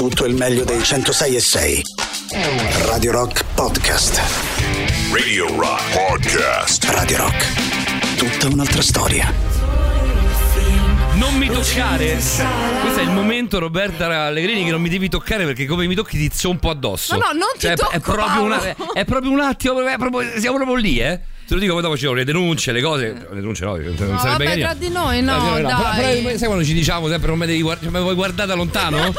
Tutto il meglio dei 106 e 6. Radio Rock Podcast. Radio Rock Podcast. Radio Rock. Tutta un'altra storia. Non mi toccare. Questo è il momento, Roberta Allegrini, che non mi devi toccare perché come mi tocchi ti zompo addosso. No, no, non ti Cioè, tocco, è, proprio una- è proprio un attimo, è proprio- siamo proprio lì, eh. Te lo dico poi dopo ci sono le denunce, le cose. Le denunce no, non sarebbe vabbè, tra di noi no, Eh, dai. Però, però sai quando ci diciamo sempre non mi devi guardare, mi vuoi guardare da lontano?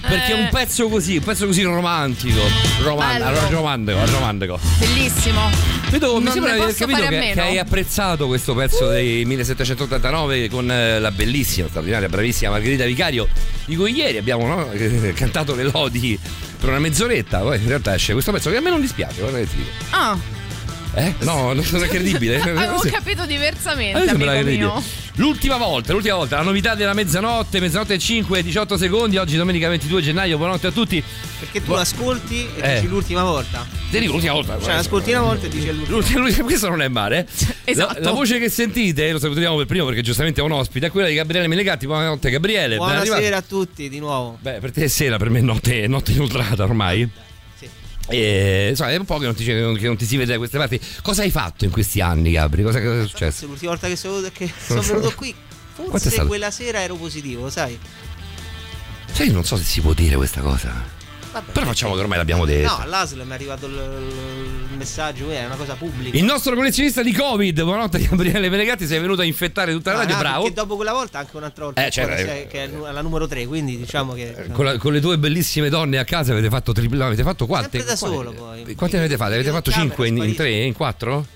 Perché è un pezzo così, un pezzo così romantico. Roman- romantico, romantico. Bellissimo. Vedo, mi sembra di aver capito che, che hai apprezzato questo pezzo dei 1789 con eh, la bellissima, straordinaria, bravissima Margherita Vicario, di cui ieri abbiamo no, eh, cantato le lodi per una mezz'oretta. Poi in realtà esce questo pezzo che a me non dispiace, guarda che ti dico. Ah, Eh? No, non è credibile. avevo capito diversamente, me sembra amico credibile. mio. L'ultima volta, l'ultima volta, la novità della mezzanotte, mezzanotte e 5, 18 secondi, oggi domenica 22 gennaio, buonanotte a tutti. Perché tu l'ascolti e Eh. dici l'ultima volta. Ti dico l'ultima volta. Cioè, l'ascolti una volta e dici l'ultima. L'ultima- l'ultima- questo non è male. eh. Esatto. La, la voce che sentite, lo salutiamo per primo perché giustamente è un ospite, è quella di Gabriele Menegatti. Buonanotte Gabriele. ben. Buonasera a tutti di nuovo. Beh, per te è sera, per me è notte, notte inoltrata ormai. E, insomma, è un po' che non, ti, che non ti si vede da queste parti. Cosa hai fatto in questi anni, Gabri? Cosa, cosa è successo? l'ultima volta che sono, che sono venuto qui, forse quella sera ero positivo, sai? Sai, non so se si può dire questa cosa. Vabbè. Però facciamo che ormai l'abbiamo detto. No, all'ASL mi è arrivato il, il messaggio, è una cosa pubblica. Il nostro collezionista di Covid, buonanotte Gabriele Menegatti, sei venuto a infettare tutta la radio, Ah, bravo. Perché dopo quella volta anche un'altra volta Eh, certo, ancora, eh. che è la numero 3, quindi diciamo che Con, la- con le tue bellissime donne a casa avete fatto tripla, avete fatto quante? Sempre da quante- solo, poi. Quante ne avete fatte? Avete fatto camera, 5 in, in sparito. 3, in 4?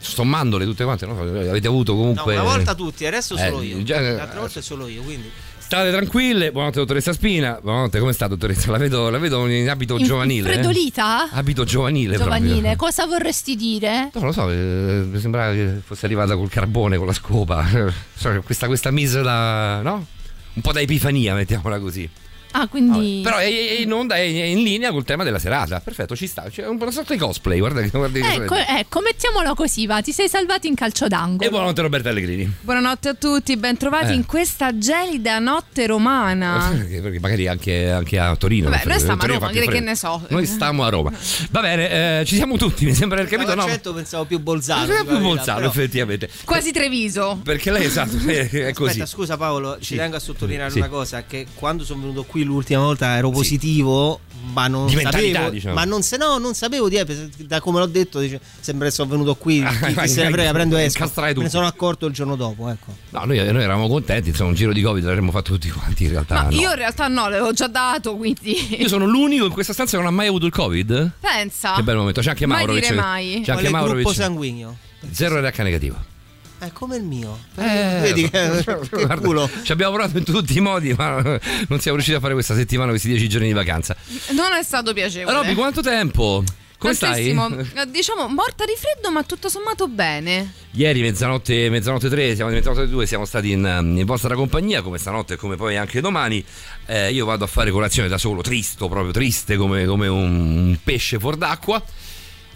Sommandole tutte quante, no? Avete avuto No, comunque una volta tutti, adesso Eh, solo io. già- L'altra volta è solo io, quindi. State tranquille, buonanotte dottoressa Spina. Buonanotte, come sta dottoressa? La vedo, la vedo in abito In- giovanile. eh? Infreddolita? Abito giovanile, Giovanile, proprio. cosa vorresti dire? No, lo so, eh, mi sembrava che fosse arrivata col carbone, con la scopa. Questa, questa mise da. no? Un po' da epifania, mettiamola così. Ah, quindi... Però è, è in onda, è in linea col tema della serata. Perfetto, ci sta. C'è una sorta di cosplay, guarda che guarda che Ecco, ecco, mettiamolo così, va, ti sei salvato in calcio E d'angolo. buonanotte Roberta Allegrini. Buonanotte a tutti, ben trovati Eh. in questa gelida notte romana. Perché, perché magari anche, anche a Torino. Vabbè, noi stiamo a Roma, più che- ne so. Noi stiamo a Roma. Va bene, eh, ci siamo tutti, mi sembra aver capito. No, L'accento pensavo più bolzano. Dico più verità, Bolzano, però- effettivamente. Quasi Treviso. Perché lei esatto, è così. Aspetta, scusa Paolo, ci Sì. tengo a sottolineare Sì. una cosa: che quando sono venuto qui l'ultima volta ero positivo, ma non Di sapevo. diciamo. Ma non, se, no, non sapevo di eh, da come l'ho detto, dice, sembra che sono venuto qui. Ah, Chi, chi se ne frega, prendo e esco. Me ne sono accorto il giorno dopo, ecco. No, noi, noi eravamo contenti, insomma, un giro di Covid l'avremmo fatto tutti quanti in realtà. No. io in realtà no, l'avevo già dato, quindi. Io sono l'unico in questa stanza che non ha mai avuto il Covid. Pensa. Che bel momento. C'è anche Mai Mauro. dire che c'è- mai. C'è anche Mauro. gruppo sanguigno? Zero RH negativo. È come il mio. Eh, Vedi che, che guarda, culo. Ci abbiamo provato in tutti i modi, ma non siamo riusciti a fare questa settimana, questi dieci giorni di vacanza. Non è stato piacevole. Robby, quanto tempo? Come stai? Tantissimo. Eh, Diciamo morta di freddo, ma tutto sommato bene. Ieri mezzanotte, mezzanotte 3, siamo di mezzanotte 2, siamo stati in, in vostra compagnia come stanotte e come poi anche domani. Eh, io vado a fare colazione da solo, tristo, proprio triste come, come un pesce fuor d'acqua.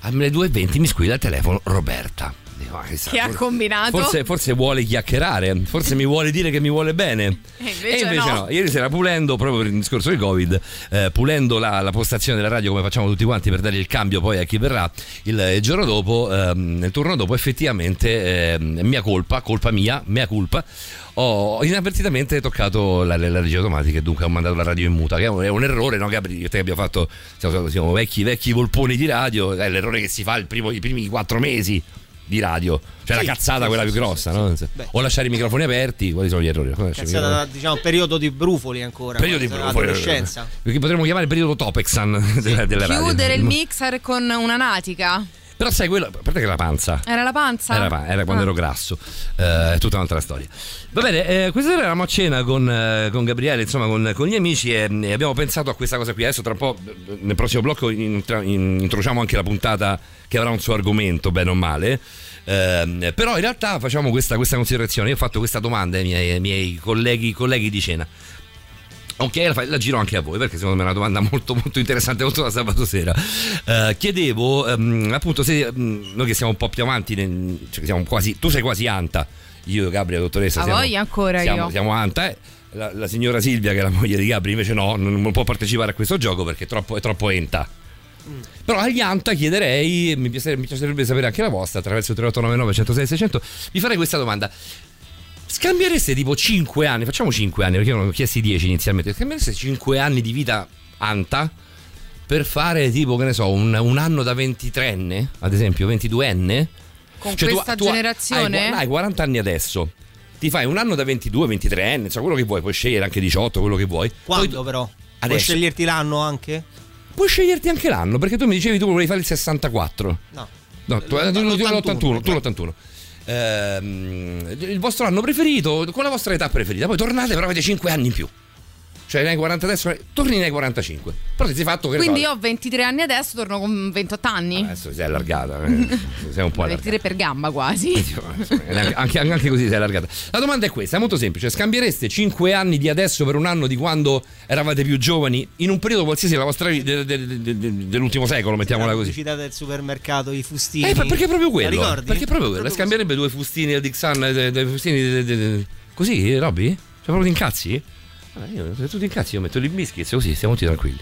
Alle 2.20 mi squilla il telefono Roberta. Ma chissà, Che ha combinato? Forse, forse vuole chiacchierare, forse mi vuole dire che mi vuole bene. E invece no. Ieri sera pulendo, proprio per il discorso del Covid, eh, pulendo la, la postazione della radio come facciamo tutti quanti per dare il cambio poi a chi verrà il, il giorno dopo, ehm, il turno dopo effettivamente ehm, mia colpa, colpa mia, mea culpa. Ho inavvertitamente toccato la, la regia automatica e dunque ho mandato la radio in muta, che è un, è un errore, no? E te abbiamo fatto, siamo, siamo vecchi, vecchi volponi di radio, è l'errore che si fa il primo- i primi quattro mesi di radio, cioè Sì, la cazzata sì, quella sì, più grossa, sì, no? O lasciare i microfoni aperti, quali sono gli errori? I È stato diciamo, un periodo di brufoli ancora. periodo di brufoli, Adolescenza. perché potremmo chiamare il periodo Topexan della, della radio Chiudere il mixer con una natica. Però sai quello a parte che la panza. Era la panza? era, era quando Ah. ero grasso. Eh, è tutta un'altra storia. Va bene eh, questa sera eravamo a cena con, eh, con Gabriele insomma con, con gli amici e, e abbiamo pensato a questa cosa qui. Adesso tra un po' eh, nel prossimo blocco intra- in- introduciamo anche la puntata che avrà un suo argomento bene o male. Ehm, però in realtà facciamo questa, questa considerazione. Io ho fatto questa domanda ai miei, ai miei colleghi, colleghi di cena Ok, la, giro anche a voi perché secondo me è una domanda molto molto interessante, molto da sabato sera. Eh, chiedevo ehm, appunto se ehm, noi che siamo un po' più avanti, nel- cioè siamo quasi, tu sei quasi Anta, io e Gabriele, dottoressa, A siamo, voglia ancora siamo, io. siamo Anta. eh. la, la signora Silvia, che è la moglie di Gabri, invece no, non, non può partecipare a questo gioco perché è troppo, è troppo enta. Però agli Anta chiederei, mi piacerebbe, mi piacerebbe sapere anche la vostra, attraverso il 3899 106 600, vi farei questa domanda. Scambiereste tipo 5 anni, facciamo 5 anni, perché io non ho chiesti 10 inizialmente, scambiereste 5 anni di vita Anta per fare tipo, che ne so, un, un anno da 23enne, ad esempio, 22enne? Con Cioè, tu- questa tu generazione? Hai, hai 40 anni adesso. Ti fai un anno da 22, 23 anni, insomma, quello che vuoi, puoi scegliere anche 18, quello che vuoi. Quando Poi- però? Puoi Adesso. sceglierti l'anno anche? Puoi sceglierti anche l'anno, perché tu mi dicevi tu volevi fare il 64. No. No, tu, eh, tu- tu L'81, l'81, tu l'81. Ehm, il vostro anno preferito, con la vostra età preferita, poi tornate però avete 5 anni in più. Cioè, ne hai 40 adesso, torni nei 45. Però ti sei fatto che Quindi io ho 23 anni adesso, torno con 28 anni. Adesso si è allargata, eh, sei un po' allargata. 23 per gamba quasi. Anche, anche- anche così si è allargata. La domanda è questa: è molto semplice. Scambiereste 5 anni di adesso per un anno di quando eravate più giovani in un periodo qualsiasi della vostra vita, de- de- de- de- dell'ultimo secolo, mettiamola La così? pubblicità del supermercato, i fustini. Eh, per- perché proprio La quello? ricordi? Perché proprio quello? Proprio Scambierebbe due fustini del Dixon, eh, dei fustini. de- de- de- così, Robby? Cioè, proprio ti incazzi? Ah, io, se tu ti incazzi, io metto il biscuits così stiamo tutti tranquilli.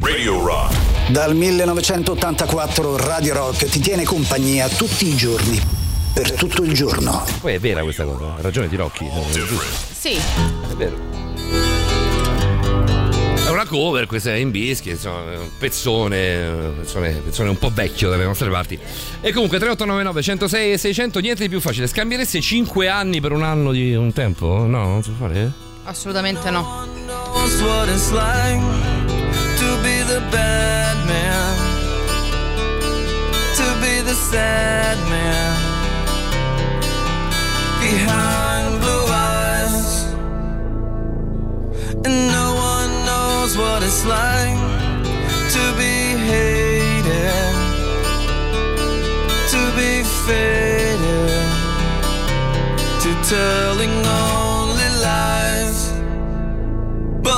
Radio Rock. Dal 1984 Radio Rock ti tiene compagnia tutti i giorni, per tutto il giorno. Poi è vera questa cosa, ha ragione di Rocchi. giusto, Sì. È vero. È una cover, questa è in bischi, insomma, è un pezzone, pezzone, pezzone un po' vecchio dalle nostre parti. E comunque 3899 106 e 600, niente di più facile. Scambiereste 5 anni per un anno di un tempo? No, non si può fare? Assolutamente no. knows what it's like to be the bad man, to be the sad man. Behind blue eyes, and no one knows what it's like to be hated, to be faded, to telling only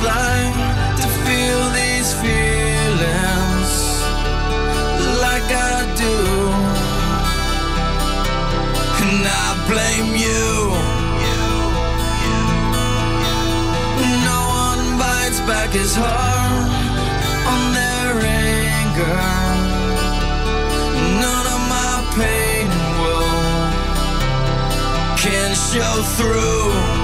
What to feel these feelings like I do. And I blame you. No one bites back his heart on their anger. None of my pain will can show through.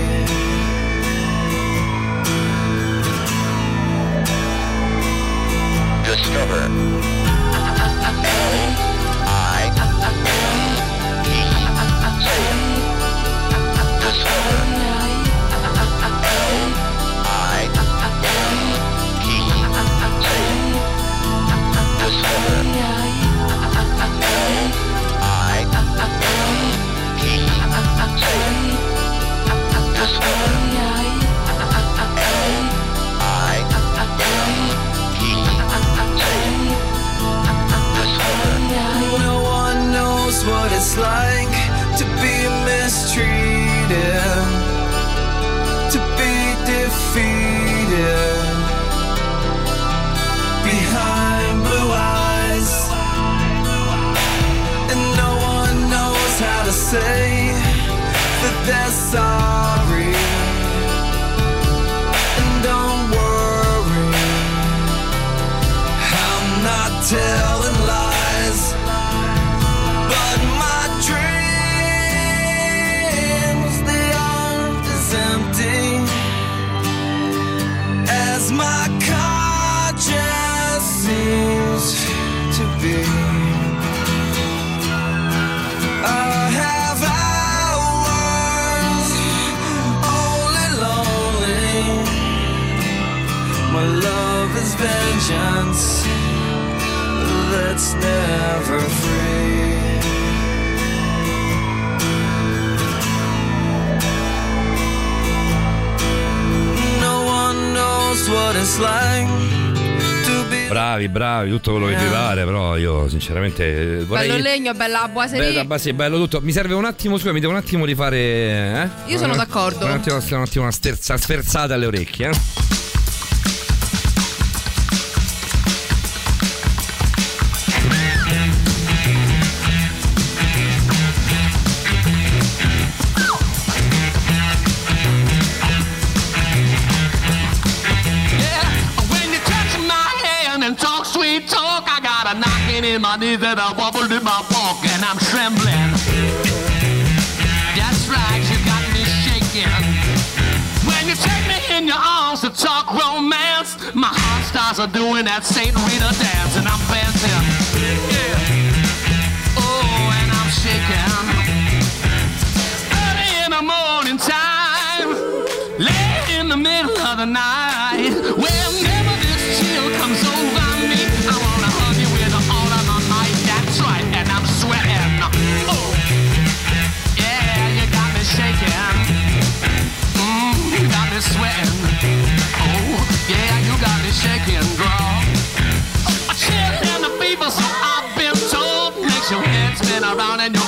Discover. I. like to be mistreated, to be defeated behind blue eyes, and no one knows how to say that they're sorry. Is vengeance that's never free. No one knows what it's like. Bravi, bravi, tutto quello che ti pare, però io sinceramente eh, vorrei... Bello legno, bella Bella, boiserie. ba- sì, bello tutto. Mi serve un attimo, scusa, mi devo un attimo rifare. Eh? Io sono Un- d'accordo. Un attimo, un attimo una sterza, sferzata alle orecchie. Eh? In my knees and in my walk, and I'm trembling. That's right, you got me shaking. When you take me in your arms to talk romance, my heart starts a doing that Saint Rita dance, and I'm dancing. Yeah. Oh, and I'm shaking. Early in the morning time, late in the middle of the night, whenever around and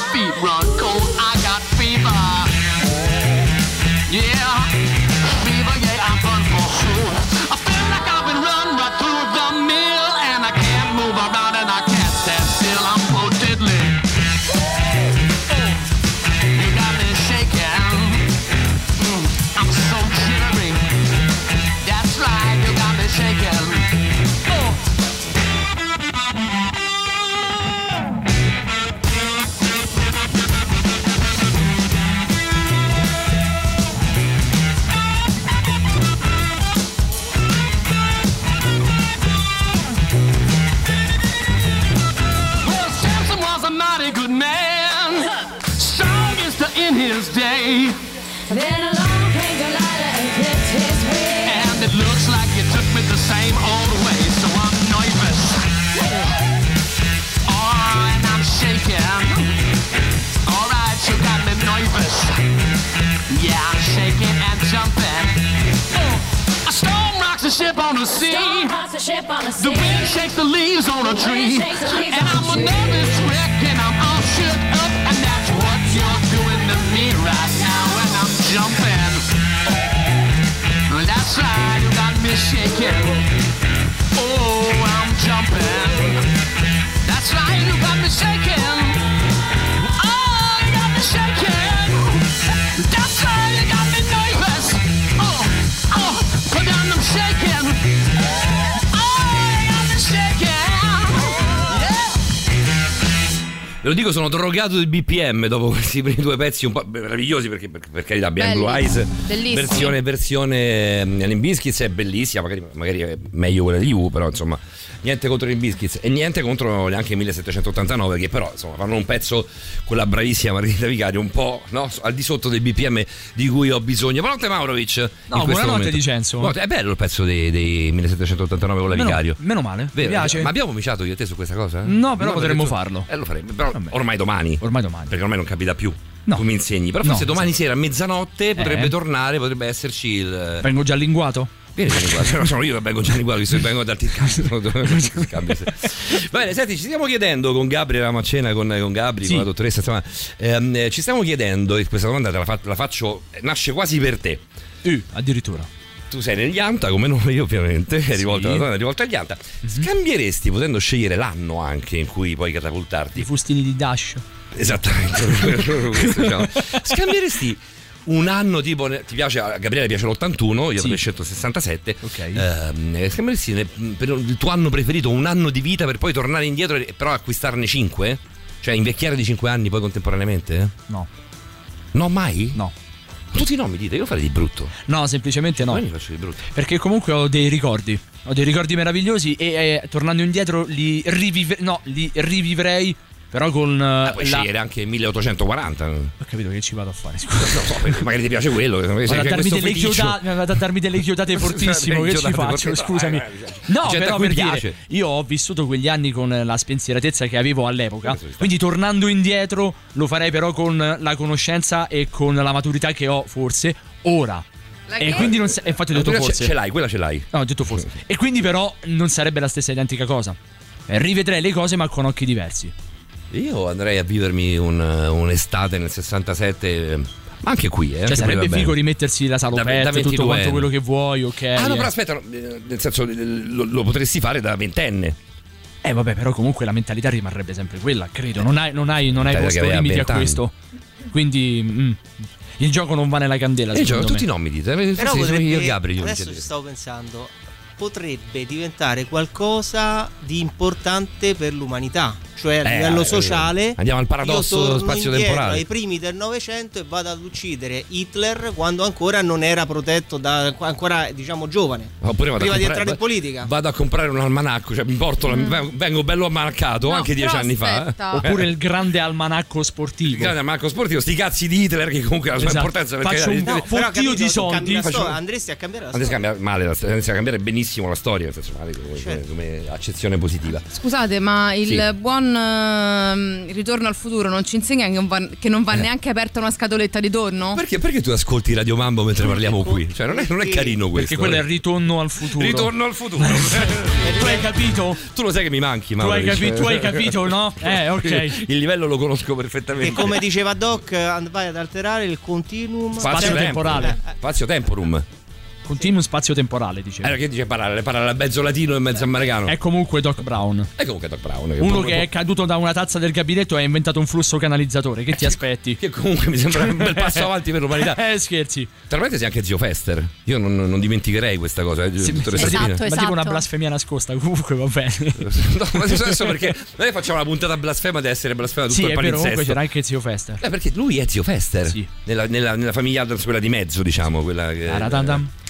the ship on the sea. The ship on the The sea. wind shakes the leaves on a tree. shakes the leaves And I'm a nervous wreck and I'm all shook up. And that's what you're doing to me right now. And I'm jumping. That's right, you got me shaking. Oh, I'm jumping. That's right, you got me shaking. Oh, you got me shaking. Ve lo dico, sono drogato di BPM dopo questi primi due pezzi un po' meravigliosi perché per, per carità Bianco Blue Belli, Eyes bellissimi. versione, versione Limp Bizkit è bellissima, magari, magari è meglio quella di You, però insomma niente contro i Biscuits e niente contro neanche i 1789 che però insomma fanno un pezzo con la bravissima Margherita Vicario un po' no, al di sotto dei BPM di cui ho bisogno. Buonanotte Maurovic. questo buonanotte, momento. Dicenzo. Buonanotte, È bello il pezzo dei, dei 1789 con la Meno, Vicario. meno male. Vero? Mi piace. Ma abbiamo cominciato io e te su questa cosa? No, però potremmo perché tu- farlo. Eh, lo faremo. Però Vabbè. ormai domani. Ormai domani. Perché ormai non capita più. No. Tu mi insegni. Però No, forse domani esatto. sera a mezzanotte potrebbe Eh. tornare, potrebbe esserci il. Vengo già linguato? Vieni Gianni Guardo, no, sono io che vengo Gianni visto che vengo sì. Va bene, senti, ci stiamo chiedendo con Gabri, eravamo a cena con, con Gabri, Sì. con la dottoressa, insomma, ehm, eh, ci stiamo chiedendo, e questa domanda te la, fa- la faccio, nasce quasi per te. Uh, addirittura. Tu sei negli Anta come noi ovviamente, è rivolta, è rivolta agli Anta. Mhm. Scambieresti, potendo scegliere l'anno anche in cui puoi I catapultarti, fustini di Dash. esattamente, diciamo. scambieresti un anno tipo, ti piace, a Gabriele piace l'81, io Sì. avrei scelto il 67, Ok. Ehm, ne- per il tuo anno preferito un anno di vita per poi tornare indietro e però acquistarne 5? Cioè invecchiare di 5 anni poi contemporaneamente? No, No, mai? no. Tutti no mi dite, io farei di brutto. No, semplicemente no. Poi mi faccio di brutto. Perché comunque ho dei ricordi. ho dei ricordi meravigliosi e eh, tornando indietro li, rivive- no, li rivivrei però con eh, Ah, puoi la... scegliere anche 1840. Non Ho capito che ci vado a fare, scusa. so, perché magari ti piace quello. Vado a, darmi delle chiodate, vado a darmi delle chiodate fortissimo. Che ci faccio? Scusami. No, Gente a però per dire, io ho vissuto quegli anni con la spensieratezza che avevo all'epoca. Quindi tornando indietro lo farei però con la conoscenza e con la maturità che ho forse ora. E quindi non sa- infatti ho detto forse. ce l'hai, quella ce l'hai. No, ho detto forse. E quindi però non sarebbe la stessa identica cosa. Eh, Rivedrei le cose ma con occhi diversi. Io andrei a vivermi un- un'estate nel 67, eh, ma anche qui. Eh, Cioè sarebbe figo rimettersi la Da- salopette, da tutto 22 quanto quello che vuoi, ok. Ah, no, però aspetta, eh, nel senso eh, lo, lo potresti fare da ventenne. Eh vabbè, però comunque la mentalità rimarrebbe sempre quella, credo. Non hai, non hai, non hai posto limiti a 20 anni. questo. Quindi mm, il gioco non va nella candela. E io secondo tutti me. i nomi dite. eh, Però io potrebbe, e Gabri. io adesso ci stavo pensando, potrebbe diventare qualcosa di importante per l'umanità, cioè a Eh, livello eh, sociale. andiamo al paradosso spazio-temporale. ai primi del Novecento e vado ad uccidere Hitler quando ancora non era protetto da ancora diciamo giovane. Oppure vado prima a di comprare- entrare in politica. Vado a comprare un almanacco, cioè mi porto la- vengo bello ammanaccato No, anche dieci però anni aspetta. fa. Oppure il grande almanacco Il sportivo. grande almanacco sportivo, sti cazzi di Hitler che comunque ha la sua Esatto. importanza perché Faccio un- no, fottio capito, di soldi. Faccio- andresti a cambiare la Andresti a storia. cambiare male, la- andresti a cambiare benissimo la storia, nel senso male come, Certo. come accezione positiva. Scusate, ma il Sì. buon ehm, ritorno al futuro non ci insegna che non va, che non va neanche aperta una scatoletta di tonno? Perché, perché tu ascolti Radio Mambo mentre parliamo qui? Cioè, non è, non è carino questo. Perché quello è eh. il ritorno al futuro. Ritorno al futuro. E tu hai capito? tu lo sai che mi manchi, Tu Mauro. hai, capi- tu hai capito, no? Eh, ok. Il livello lo conosco perfettamente. E come diceva Doc, and- vai ad alterare il continuum Spazio temporale. Continuo spazio temporale, dice. Allora che dice parlare? Parla mezzo latino e mezzo americano. È comunque Doc Brown. E comunque Doc Brown. Uno proprio- che è caduto da una tazza del gabinetto e ha inventato un flusso canalizzatore. Che ti aspetti? Che comunque mi sembra un bel passo avanti per l'umanità. Eh, scherzi. Tra l'altro sei anche zio Fester. Io non, non dimenticherei questa cosa. Eh, Sì, Sassina. Esatto, Ma tipo una esatto. blasfemia nascosta. Comunque va bene. No, ma adesso perché noi facciamo la puntata blasfema deve essere blasfema tutto sì, il è vero. Comunque palinsesto. c'era anche zio Fester. Eh, perché lui è zio Fester. Sì. Nella, nella, nella famiglia Adams, quella di mezzo, diciamo. Quella che. Taradadam. eh,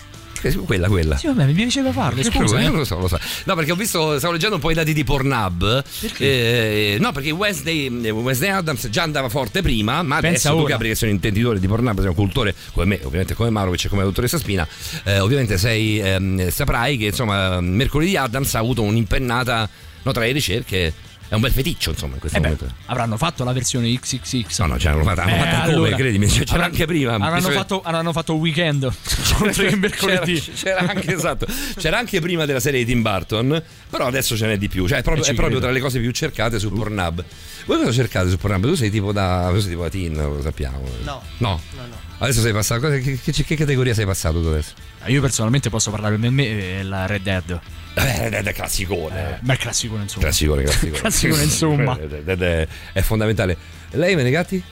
quella, quella. Sì, vabbè, mi piaceva farlo. Scusa. Io eh. lo so, lo so. No, perché ho visto, stavo leggendo un po' i dati di Pornhub. Eh, no, perché Wednesday, Wednesday Adams già andava forte prima, ma Pensa adesso tu ora. Gabri che sei un intenditore di Pornhub, sei un cultore come me, ovviamente come Marovic e come la dottoressa Spina, eh, ovviamente sei, ehm, saprai che insomma mercoledì Adams ha avuto un'impennata no, tra le ricerche. È un bel feticcio, insomma, in questo Eh beh, momento. avranno fatto la versione XXX. No, no, ce l'hanno fatta, hanno Eh, fatta come, allora, credimi, cioè, c'era avranno- anche prima. Avranno Visto che- fatto, avranno fatto weekend. Oltre che mercoledì. C'era, c'era anche esatto. C'era anche prima della serie di Tim Burton, però adesso ce n'è di più. Cioè, è proprio, Eh, ci è proprio tra le cose più cercate su Pornhub. Voi cosa cercate su Pornhub? Tu sei tipo da. Tu sei tipo da teen, lo sappiamo. No. No. No, no. Adesso sei passato. Che, che- che categoria sei passato tu adesso? Io personalmente posso parlare per me eh, la Red Dead. Eh, Red Dead classicone. Eh, beh, classico insomma. Classicone, classicone. Classicone, insomma. Red Dead è, è fondamentale. Lei, Menegatti?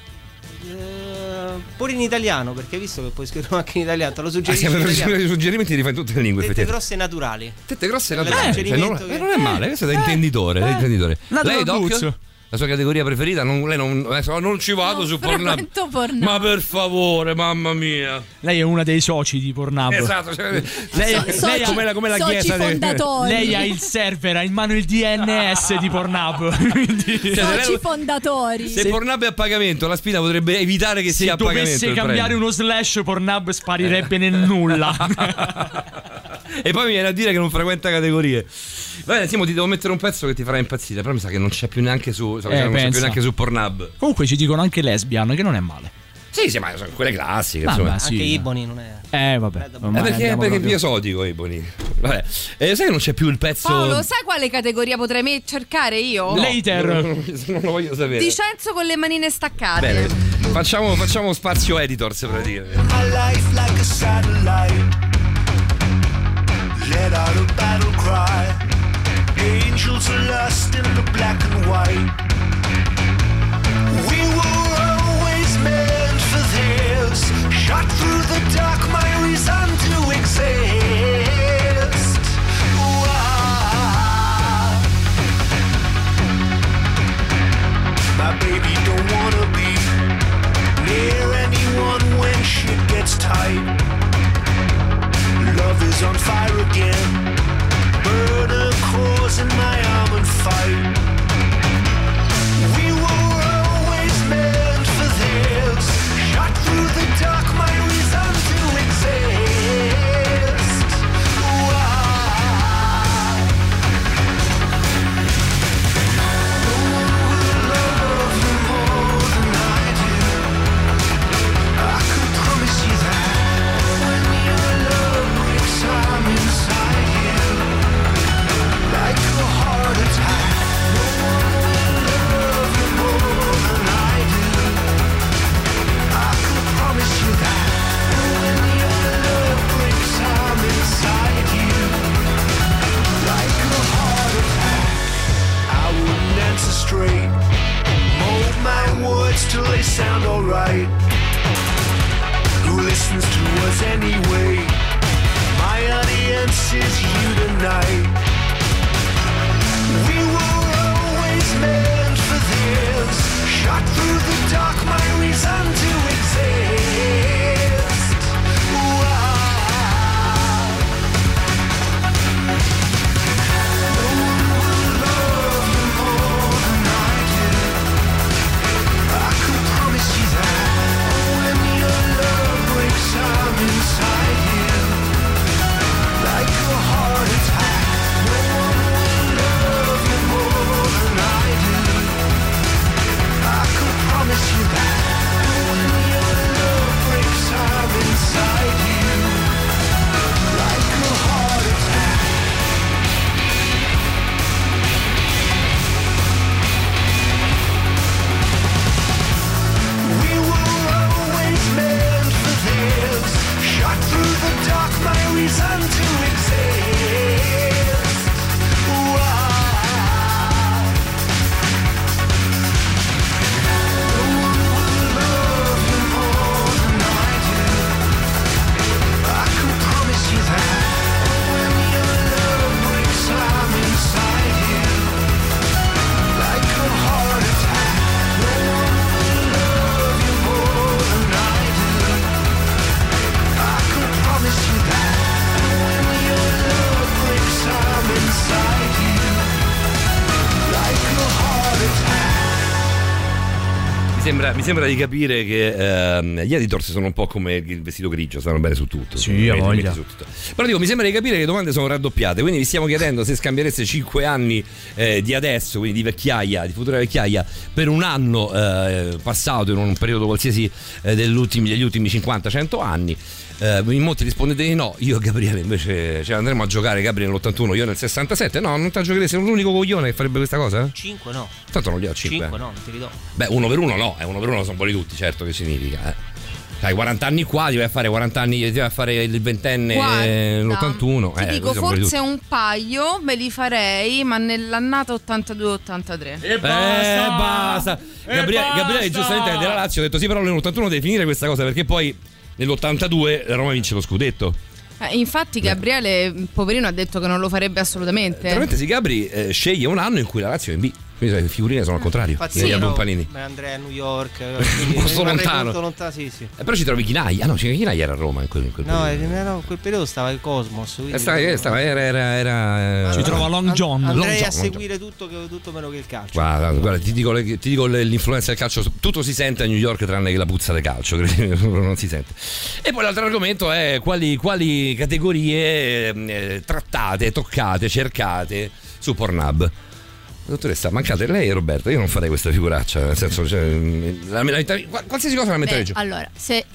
Eh, pure in italiano, perché hai visto che puoi scriverlo anche in italiano, te lo Ah, suggerisco sì, in per i suggerimenti li fai in tutte le lingue, Tette effettivamente. grosse naturali. Tette grosse naturali. Cioè, non, l'alleggerimento eh, che- non è male, questo è da intenditore. da intenditore. Lei, Doc? La sua categoria preferita? Non, lei non, adesso non ci vado Non su Pornhub. Pornhub. Ma per favore, mamma mia. Lei è una dei soci di Pornhub. Esatto. Cioè, Lei, So- lei soci- ha, come la- come la soci chiesa di- fondatori. lei ha il server, ha in mano il DNS di Pornhub. Quindi, Cioè, se soci lei- fondatori. se Pornhub è a pagamento, la spina potrebbe evitare che se sia a pagamento. dovesse il cambiare uno slash, Pornhub sparirebbe nel nulla. e poi mi viene a dire che non frequenta categorie. Va bene, Simo, ti devo mettere un pezzo che ti farà impazzire. Però mi sa che non c'è più neanche su. so Eh, non c'è più neanche su Pornhub. Comunque ci dicono anche lesbian, che non è male. Sì, sì, ma sono quelle classiche. Vabbè, insomma. sì. Anche Iboni non è. Eh, vabbè. Eh, Eh, perché, andiamo perché è più proprio- esotico, Ebony. Vabbè. Eh, sai che non c'è più il pezzo. Paolo, sai quale categoria potrei me- cercare io? No, Later. Non, lo voglio sapere. Dicenzo con le manine staccate. Bene, facciamo, facciamo spazio editors praticamente. My life like a satellite. Let out a battle cry. Angels are lost in the black and white. We were always meant for this. Shot through the dark, my reason to exist. Why? My baby don't wanna be near anyone when shit gets tight. Love is on fire again in my arm and fight. Mi sembra, di capire che ehm, gli editors sono un po' come il vestito grigio, stanno bene su tutto. Sì, ha voglia. tutto. Però dico, mi sembra di capire che le domande sono raddoppiate, quindi vi stiamo chiedendo se scambiereste 5 anni eh, di adesso, quindi di vecchiaia, di futura vecchiaia, per un anno eh, passato in un periodo qualsiasi eh, degli ultimi, degli ultimi 50-100 anni. Eh, in molti rispondete di no, io e Gabriele invece cioè, andremo a giocare Gabriele nell'81, io nel 67. No, non ti giocherei, sei l'unico coglione che farebbe questa cosa? 5 no. Tanto non li ho 5. 5 no, non te li do. Beh, uno per uno no, eh, uno per uno sono buoni tutti, certo che significa. Eh. Sai, 40 anni qua, ti vai a fare 40 anni, ti vai a fare il ventenne eh, l'81. Ti eh, dico forse un paio me li farei, ma nell'annata 82-83. Eh, basta. Gabriele, Gabriele giustamente della Lazio ha detto sì, però nell'81 devi finire questa cosa perché poi nell'82 la Roma vince lo scudetto. Eh, infatti Gabriele, poverino, ha detto che non lo farebbe assolutamente. Veramente sì, Gabri eh, sceglie un anno in cui la Lazio è in B. Quindi le figurine sono al contrario. Albon no, Panini. andrei a New York. Un posto lontano. Molto lontano, sì, sì. Eh, però ci trovi Chinaglia. Ah no, Chinaglia era a Roma in quel, in quel No, periodo. eh, no, in quel periodo stava il Cosmos. quindi- Eh, stava- eh, stava- era, era, era, eh, Ci trova Long John. Andrei Long a John, Long seguire tutto, che- tutto meno che il calcio. Guarda, guarda, ti dico, le- ti dico le- l'influenza del calcio, tutto si sente a New York tranne che la puzza del calcio, non si sente. E poi l'altro argomento è quali, quali categorie eh, trattate, toccate, cercate su Pornhub. Dottoressa, mancate lei e Roberto, io non farei questa figuraccia, nel senso, cioè, la, la- la- qualsiasi cosa la metterei giù. allora, se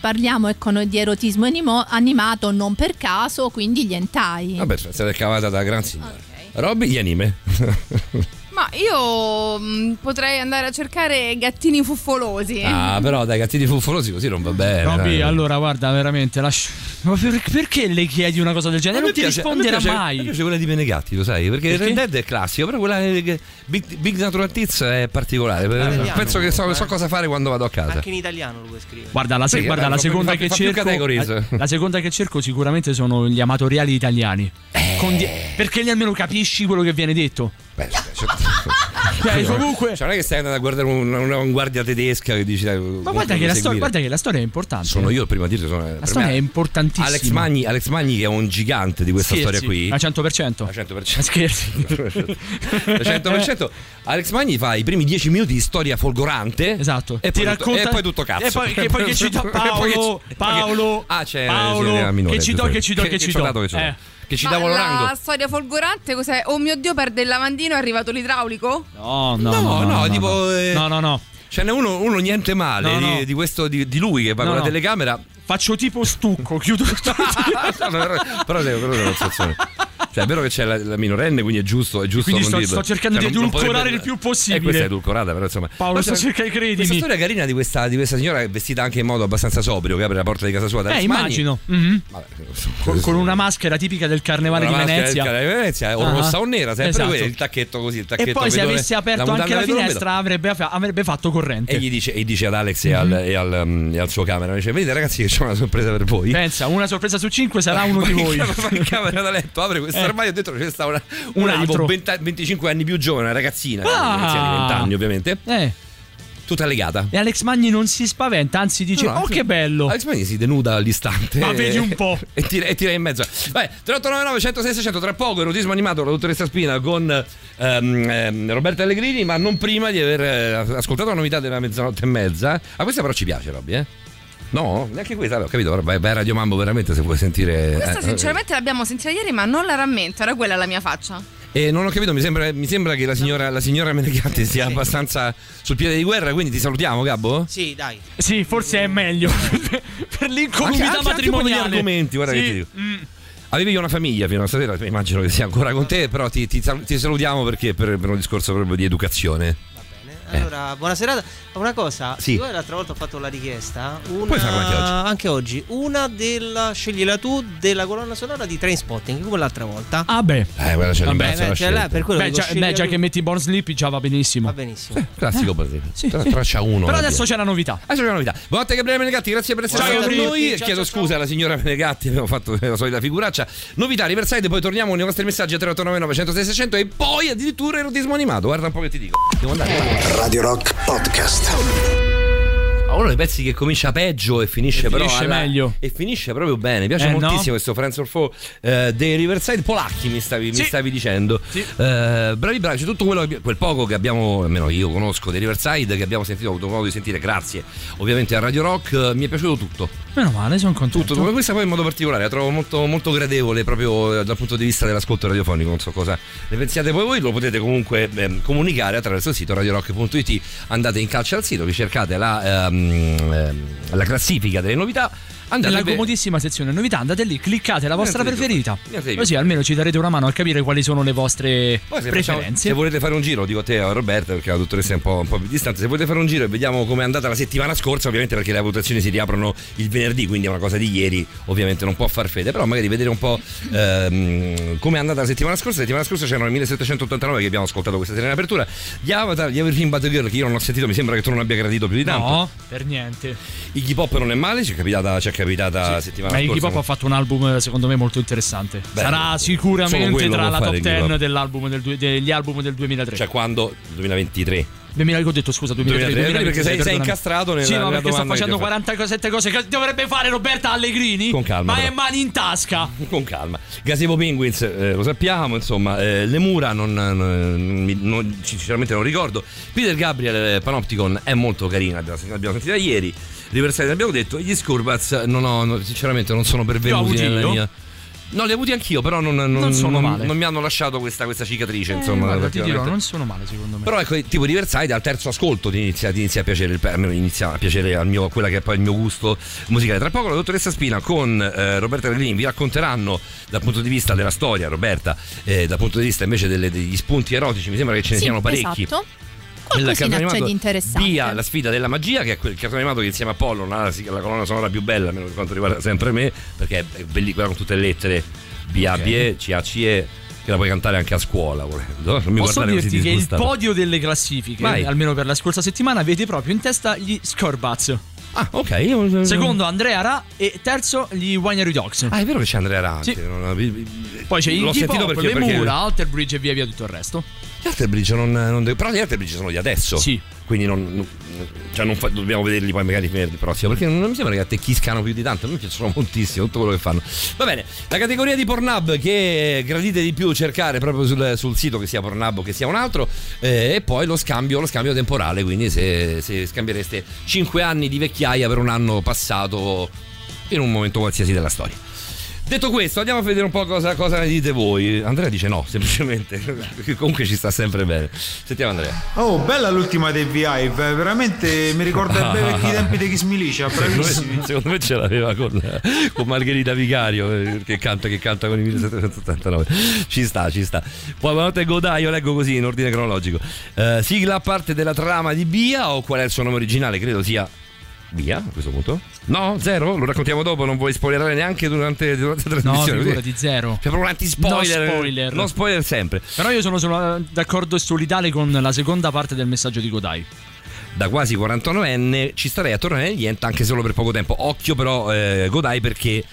parliamo ecco, di erotismo animo- animato, non per caso, quindi gli entai. Vabbè, siete cavata da gran signore. Robby, gli anime. Ma io mh, potrei andare a cercare gattini fuffolosi. ah, però dai gattini fuffolosi così non va bene. Robby, allora guarda, veramente, lascia... ma per- perché le chiedi una cosa del genere? Non ti piace- risponderà piace- mai. Mi piace quella di Menegatti, lo sai, perché, Perché? Red Dead è classico, però quella che- Big, Big Natural Tits è particolare. italiano, Penso che so, so eh. cosa fare quando vado a casa. Anche in italiano lo puoi scrivere. Guarda, la, se- Perché? guarda, la seconda fa- che fa cerco la, la seconda che cerco sicuramente sono gli amatoriali italiani. Eh. Con di- perché almeno capisci quello che viene detto. Beh, certo. Cioè, comunque. Cioè, non è che stai andando a guardare un- un'avanguardia tedesca che dici. Ma guarda che, la storia, guarda che la storia è importante. Sono io il primo a dirlo. Sono, La storia è importantissima. Alex Magni, Alex Magni, che è un gigante di questa Scherzi? storia qui. Al 100%. Al 100%. Scherzi. Al 100%. Alex Magni fa i primi 10 minuti di storia folgorante. Esatto. E Ti poi, tutto, racconta- e poi tutto cazzo. E poi, che poi che cita Paolo. ci- Paolo. Ah, c'è Paolo, c'è che citò, che citò, che- che che citò. soldato che sono. Eh. Che ci Ma dava la l'orango. storia folgorante cos'è? Oh mio Dio, perde il lavandino, è arrivato l'idraulico? No, no, No, no, no, no, tipo. no. eh, No, no, no. Ce n'è uno, uno niente male No, no. Di, di questo, di, di lui che va No, con la no. telecamera. Faccio tipo stucco, chiudo tutto. No, no, però, però, però, però, però, sensazione. Cioè, è vero che c'è la, la minorenne, quindi è giusto, è giusto Quindi non sto- dirlo. sto cercando Cioè, di edulcorare potrebbe- il più Eh, possibile. questa è edulcorata, però insomma. Paolo, sto cercando, credimi. Questa storia carina di questa, di questa signora che vestita anche in modo abbastanza sobrio, che apre la porta di casa sua. Eh, immagino. Mhm. Vabbè, Con, con una maschera tipica del carnevale di Venezia. del Carnevale di Venezia, o Ah. rossa o nera, sempre Esatto. quello, il tacchetto così, il tacchetto E poi se avesse aperto anche la finestra avrebbe, avrebbe fatto corrente. E gli dice, e dice ad Alex e, al, e al, um, e al suo camera: dice, Vedete, ragazzi, che c'è una sorpresa per voi. Pensa, una sorpresa su cinque sarà uno di voi. in camera da letto, apre questo Eh. armadio e dentro c'è sta una, Un una tipo altro. 20 25 anni più giovane, una ragazzina, Ah. di 20 anni ovviamente, Eh. tutta legata. E Alex Magni non si spaventa, anzi dice: No, no, Oh, che bello! Alex Magni si denuda all'istante. Ma vedi un po'. E tira, e tira in mezzo. Vai, 3899 106 600 tra poco erotismo animato la dottoressa Spina con ehm, ehm, Roberto Allegrini, ma non prima di aver eh, ascoltato la novità della mezzanotte e mezza. Ah, questa però ci piace, Robby, eh? No, neanche questa, ho capito, vai, vai a Radio Mambo veramente se vuoi sentire. Questa eh, sinceramente l'abbiamo sentita ieri, ma non la rammento, era quella la mia faccia. E non ho capito, mi sembra, mi sembra che la signora, la signora Menegatti sia abbastanza sul piede di guerra, quindi ti salutiamo, Gabbo? Sì, dai. Sì, forse è meglio. per l'incolumità Anche- anche- matrimoniale. argomenti, guarda che Sì. ti dico. Mm. Avevi una famiglia fino a stasera, immagino che sia ancora con te, però ti, ti ti salutiamo perché per, per un discorso proprio di educazione. Allora, buona serata. Una cosa, Sì. io l'altra volta ho fatto la richiesta. Una, Puoi farla anche oggi. anche oggi. Una della scegliela tu della colonna sonora di Trainspotting, come l'altra volta. Ah, beh. Eh, guarda, c'è Vabbè, beh, cioè, là, per quello Beh, dico, già, beh, già che metti Born Sleep già va benissimo. Va benissimo. Classico per te. Tra, tra c'ha uno. Però adesso c'è la novità. Adesso c'è una novità. Buonanotte Gabriele Menegatti, grazie per essere Ciao, stato con noi. Ciao, Chiedo ciao, scusa alla signora Menegatti, abbiamo fatto la solita figuraccia. Novità Riverside, poi torniamo con i vostri messaggi a 3899 106 600 e poi addirittura erotismo animato. Guarda un po' che ti dico. Devo andare. Radio Rock Podcast. Uno dei pezzi che comincia peggio e finisce E però finisce alla- meglio. e finisce proprio bene. Mi piace Eh, no? moltissimo questo Friends or Foe eh, dei Riverside Polacchi, mi stavi, mi Sì. stavi dicendo. Sì. Eh, bravi bravi, c'è tutto quello che- quel poco che abbiamo, almeno io conosco dei Riverside che abbiamo sentito, ho avuto modo di sentire, grazie. Ovviamente a Radio Rock eh, mi è piaciuto tutto. Meno male, sono contento. Tutto, questa poi in modo particolare, la trovo molto, molto gradevole proprio eh, dal punto di vista dell'ascolto radiofonico. Non so cosa ne pensiate poi voi, lo potete comunque ehm, comunicare attraverso il sito radiorock.it. Andate in calcio al sito, vi cercate la, ehm, ehm, la classifica delle novità. Andate Nella comodissima sezione novità, andate lì, cliccate la vostra più. preferita. Così almeno ci darete una mano a capire quali sono le vostre Poi se, facciamo- preferenze. se volete fare un giro, dico a te a Roberta, perché la dottoressa è un po', un po' più distante, se volete fare un giro e vediamo com'è andata la settimana scorsa, ovviamente perché le votazioni si riaprono il venerdì, quindi è una cosa di ieri, ovviamente non può far fede, però magari vedere un po' ehm, com'è andata la settimana scorsa. La settimana scorsa c'erano i 1789 che abbiamo ascoltato questa sera in apertura, gli Avatar, gli The Girl che io non ho sentito, mi sembra che tu non abbia gradito più di tanto. No, per niente. Iggy Pop non è male, ci è capitata, ci è capitata la settimana Ma Iggy scorsa. Pop ha fatto un album eh, secondo me molto interessante. Beh, Sarà sicuramente tra la top Iggy Pop. 10 dell'album del degli album del 2003. Cioè quando? 2023. 2000, ho detto scusa, 2003, 2003, 2023, perché sei- sei perdonami. incastrato nella- Sì, ma nella perché ti facendo ho fatto. 47 cose che dovrebbe fare Roberta Allegrini. Con calma, Ma però. è mani in tasca. Con calma. Gazebo Penguins, eh, lo sappiamo, insomma, eh, le mura non, non- non- sinceramente non ricordo. Peter Gabriel eh, Panopticon è molto carina, abbiamo, sentita ieri. Riverside abbiamo detto, gli Scurbats non ho, no, sinceramente non sono pervenuti nella mia. No, li ho avuti anch'io, però non, non- Non sono non- male. non mi hanno lasciato questa, questa cicatrice, Eh, insomma. guarda, ti dirò, non sono male secondo me. Però ecco, tipo Riverside al terzo ascolto ti inizia, ti inizia a piacere, il, almeno inizia a piacere al mio, quella che è poi il mio gusto musicale. Tra poco la dottoressa Spina con eh, Roberta Reglini vi racconteranno dal punto di vista della storia, Roberta, eh, dal punto di vista invece delle- degli spunti erotici, mi sembra che ce ne Sì, siano parecchi. Esatto. Il cartone c'è animato di interessante. Via la sfida della magia, che è quel cartone animato che insieme a Apollo non ha la, la colonna sonora più bella, almeno per quanto riguarda sempre me, perché è bellissima quella con tutte le lettere B A B E C A C E che la puoi cantare anche a scuola volendo. Non mi Posso dirti che il podio delle classifiche, Vai. almeno per la scorsa settimana, vede proprio in testa gli Scorbats. Ah, ok. Secondo Andrea Ra e terzo gli Winery Dogs. Ah, è vero che c'è Andrea Ra anche. Sì. Poi c'è L'ho Iggy sentito Pop, perché, le perché mura, Alter Bridge e via via tutto il resto. Gli Alter Bridge non, non de- però gli Alter Bridge sono di adesso. Sì. Quindi non, non- cioè non fa- dobbiamo vederli poi magari venerdì prossimo. Perché non mi sembra che attecchiscano più di tanto. A me piacciono moltissimo tutto quello che fanno. Va bene, la categoria di Pornhub che gradite di più cercare proprio sul, sul sito che sia Pornhub o che sia un altro. eh, e poi lo scambio, lo scambio temporale. Quindi se, se scambiereste 5 anni di vecchiaia per un anno passato in un momento qualsiasi della storia. Detto questo, andiamo a vedere un po' cosa, cosa ne dite voi. Andrea dice no, semplicemente. Comunque ci sta sempre bene. Sentiamo Andrea. Oh, bella l'ultima dei V-Hive, veramente mi ricorda i bei vecchi tempi di Kiss Milicia, Secondo bravissimi. me, secondo me ce l'aveva con, con Margherita Vicario eh, che canta, che canta con i 1789. Ci sta, ci sta. Poi buonanotte Godai, io leggo così in ordine cronologico. Eh, sigla a parte della trama di Bia o qual è il suo nome originale? Credo sia Bia a questo punto. No, zero? Lo raccontiamo dopo, non vuoi spoilerare neanche durante, durante la No, trasmissione. figurati, zero. C'è proprio un anti-spoiler. No spoiler. No spoiler sempre. Però io sono, sono d'accordo e solidale con la seconda parte del messaggio di Godai. da quasi 49enne ci starei a tornare negli Ent anche solo per poco tempo. Occhio però eh, Godai perché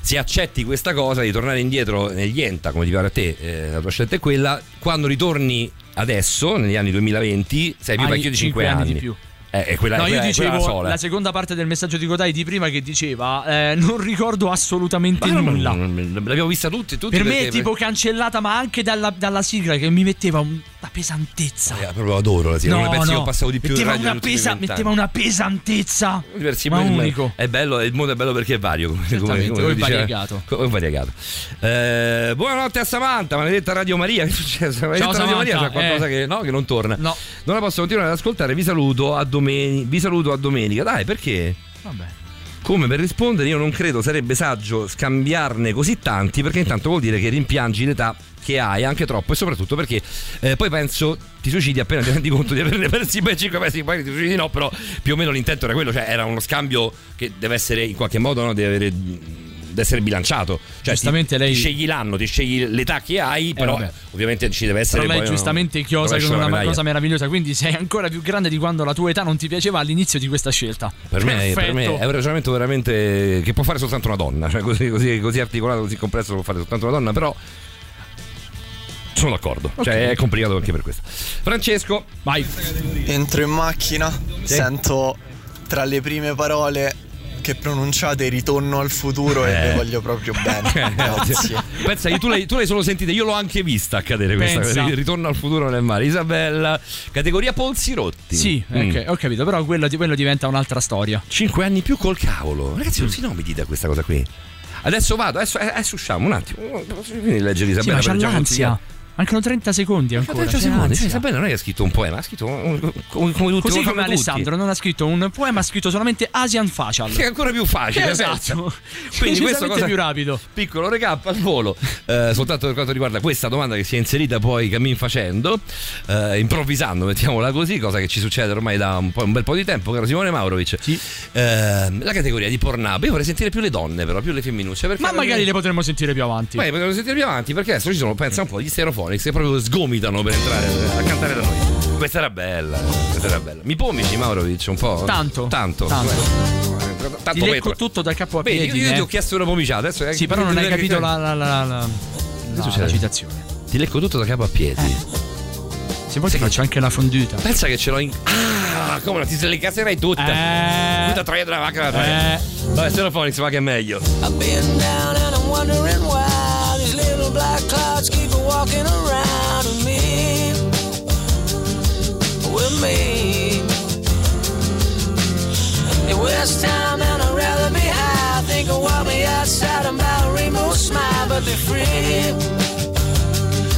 se accetti questa cosa di tornare indietro negli Enta, come ti pare a te, eh, la tua scelta è quella, quando ritorni adesso, negli anni 2020, sei più Hai vecchio di 5 cinque anni. anni di più. Eh, è quella, no, quella- io quella dicevo sola. la seconda parte del messaggio di Godai di prima che diceva eh, non ricordo assolutamente Ma nulla. non- non- L'abbiamo vista tutti, tutti per me perché- è tipo cancellata, ma anche dalla, dalla sigla che mi metteva un- una pesantezza. Eh, proprio adoro la sigla, No, uno no. ho passato di più metteva una, pesa- metteva una pesantezza. Diversi ma unico. È bello, il mondo è bello perché è vario. Come, come, come variegato. come variegato. Eh, buonanotte a Samantha, maledetta Radio Maria. Che è successo? Maledetta Radio Maria c'è qualcosa eh. che, no, che non torna. No. Non la posso continuare ad ascoltare. Vi saluto a, domeni- vi saluto a domenica. Dai, perché? Vabbè. Come per rispondere, io non credo sarebbe saggio scambiarne così tanti, perché intanto vuol dire che rimpiangi l'età che hai anche troppo e soprattutto perché eh, poi penso ti suicidi appena ti rendi conto di averne persi ben 5 pezzi poi ti suicidi no però più o meno l'intento era quello cioè era uno scambio che deve essere in qualche modo no, deve avere deve essere bilanciato cioè Giustamente ti, lei- ti scegli l'anno ti scegli l'età che hai però vabbè. ovviamente ci deve essere Però lei poi giustamente chiosa rovescio con una medaglia. cosa meravigliosa, quindi sei ancora più grande di quando la tua età non ti piaceva all'inizio di questa scelta. Per me, per me è un ragionamento veramente che può fare soltanto una donna, cioè così, così, così articolato, così complesso lo può fare soltanto una donna, però sono d'accordo, cioè è complicato anche per questo. Francesco, vai. Entro in macchina, sento tra le prime parole che pronunciate ritorno al futuro e Eh. vi voglio proprio bene. Grazie. Pensa che tu l'hai, tu l'hai solo sentita, io l'ho anche vista accadere questa Pensa. cosa. Ritorno al futuro nel mare. Isabella, categoria polsi rotti. Sì, Mm. ok, ho capito, però quello, quello diventa un'altra storia. Cinque anni più col cavolo. Ragazzi, non si no, mi dite a questa cosa qui. Adesso vado, adesso, eh, adesso usciamo un attimo. Leggere Sì, Isabella ma c'ha per già l'ansia. consigliare? Mancano 30 secondi ancora. 30 c'è secondi. Cioè, Isabella non è che ha scritto un poema, ha scritto un- come, come tutti Così come Alessandro tutti. non ha scritto un poema, ha scritto solamente Asian Facial. Che è ancora più facile. Esatto. Quindi questo cosa più rapido. Piccolo recap al volo, eh, soltanto per quanto riguarda questa domanda che si è inserita poi cammin facendo, eh, improvvisando, mettiamola così, cosa che ci succede ormai da un, po', un bel po' di tempo, caro Simone Maurovic. Eh, la categoria di Pornhub, io vorrei sentire più le donne, però, più le femminucce. Ma magari le potremmo sentire più avanti. Beh, potremmo sentire più avanti perché adesso ci sono, pensa un po', gli stereophonics che proprio sgomitano per entrare a cantare da noi. Questa era bella, questa era bella. Mi pomici Maurovic un po'? Tanto. Tanto. Tanto. Eh, Tanto Ti lecco metro. tutto da capo a piedi. io, io eh. ti ho chiesto una pomiciata, adesso Sì, però non hai capito la, la, la, la, la- la citazione. Ti lecco tutto da capo a piedi. Se vuoi ti faccio anche la fonduta. Pensa che ce l'ho in. Ah, come no, ti se le caserai tutte. Eh. Tutta troia della vacca. la. Eh. Vabbè, Stereophonics va che è meglio. I've been down and I'm wondering why little black clouds keep walking around with me. With me. It was time and I'd rather be high. Think of what me outside about a rainbow smile, but they're free.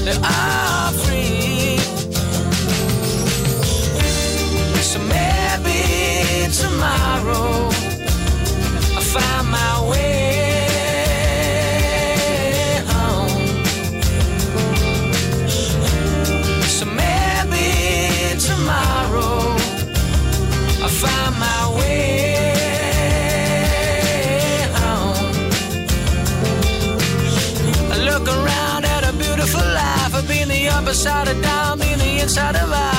They are free. So maybe tomorrow been the upper side of down, been the inside of I,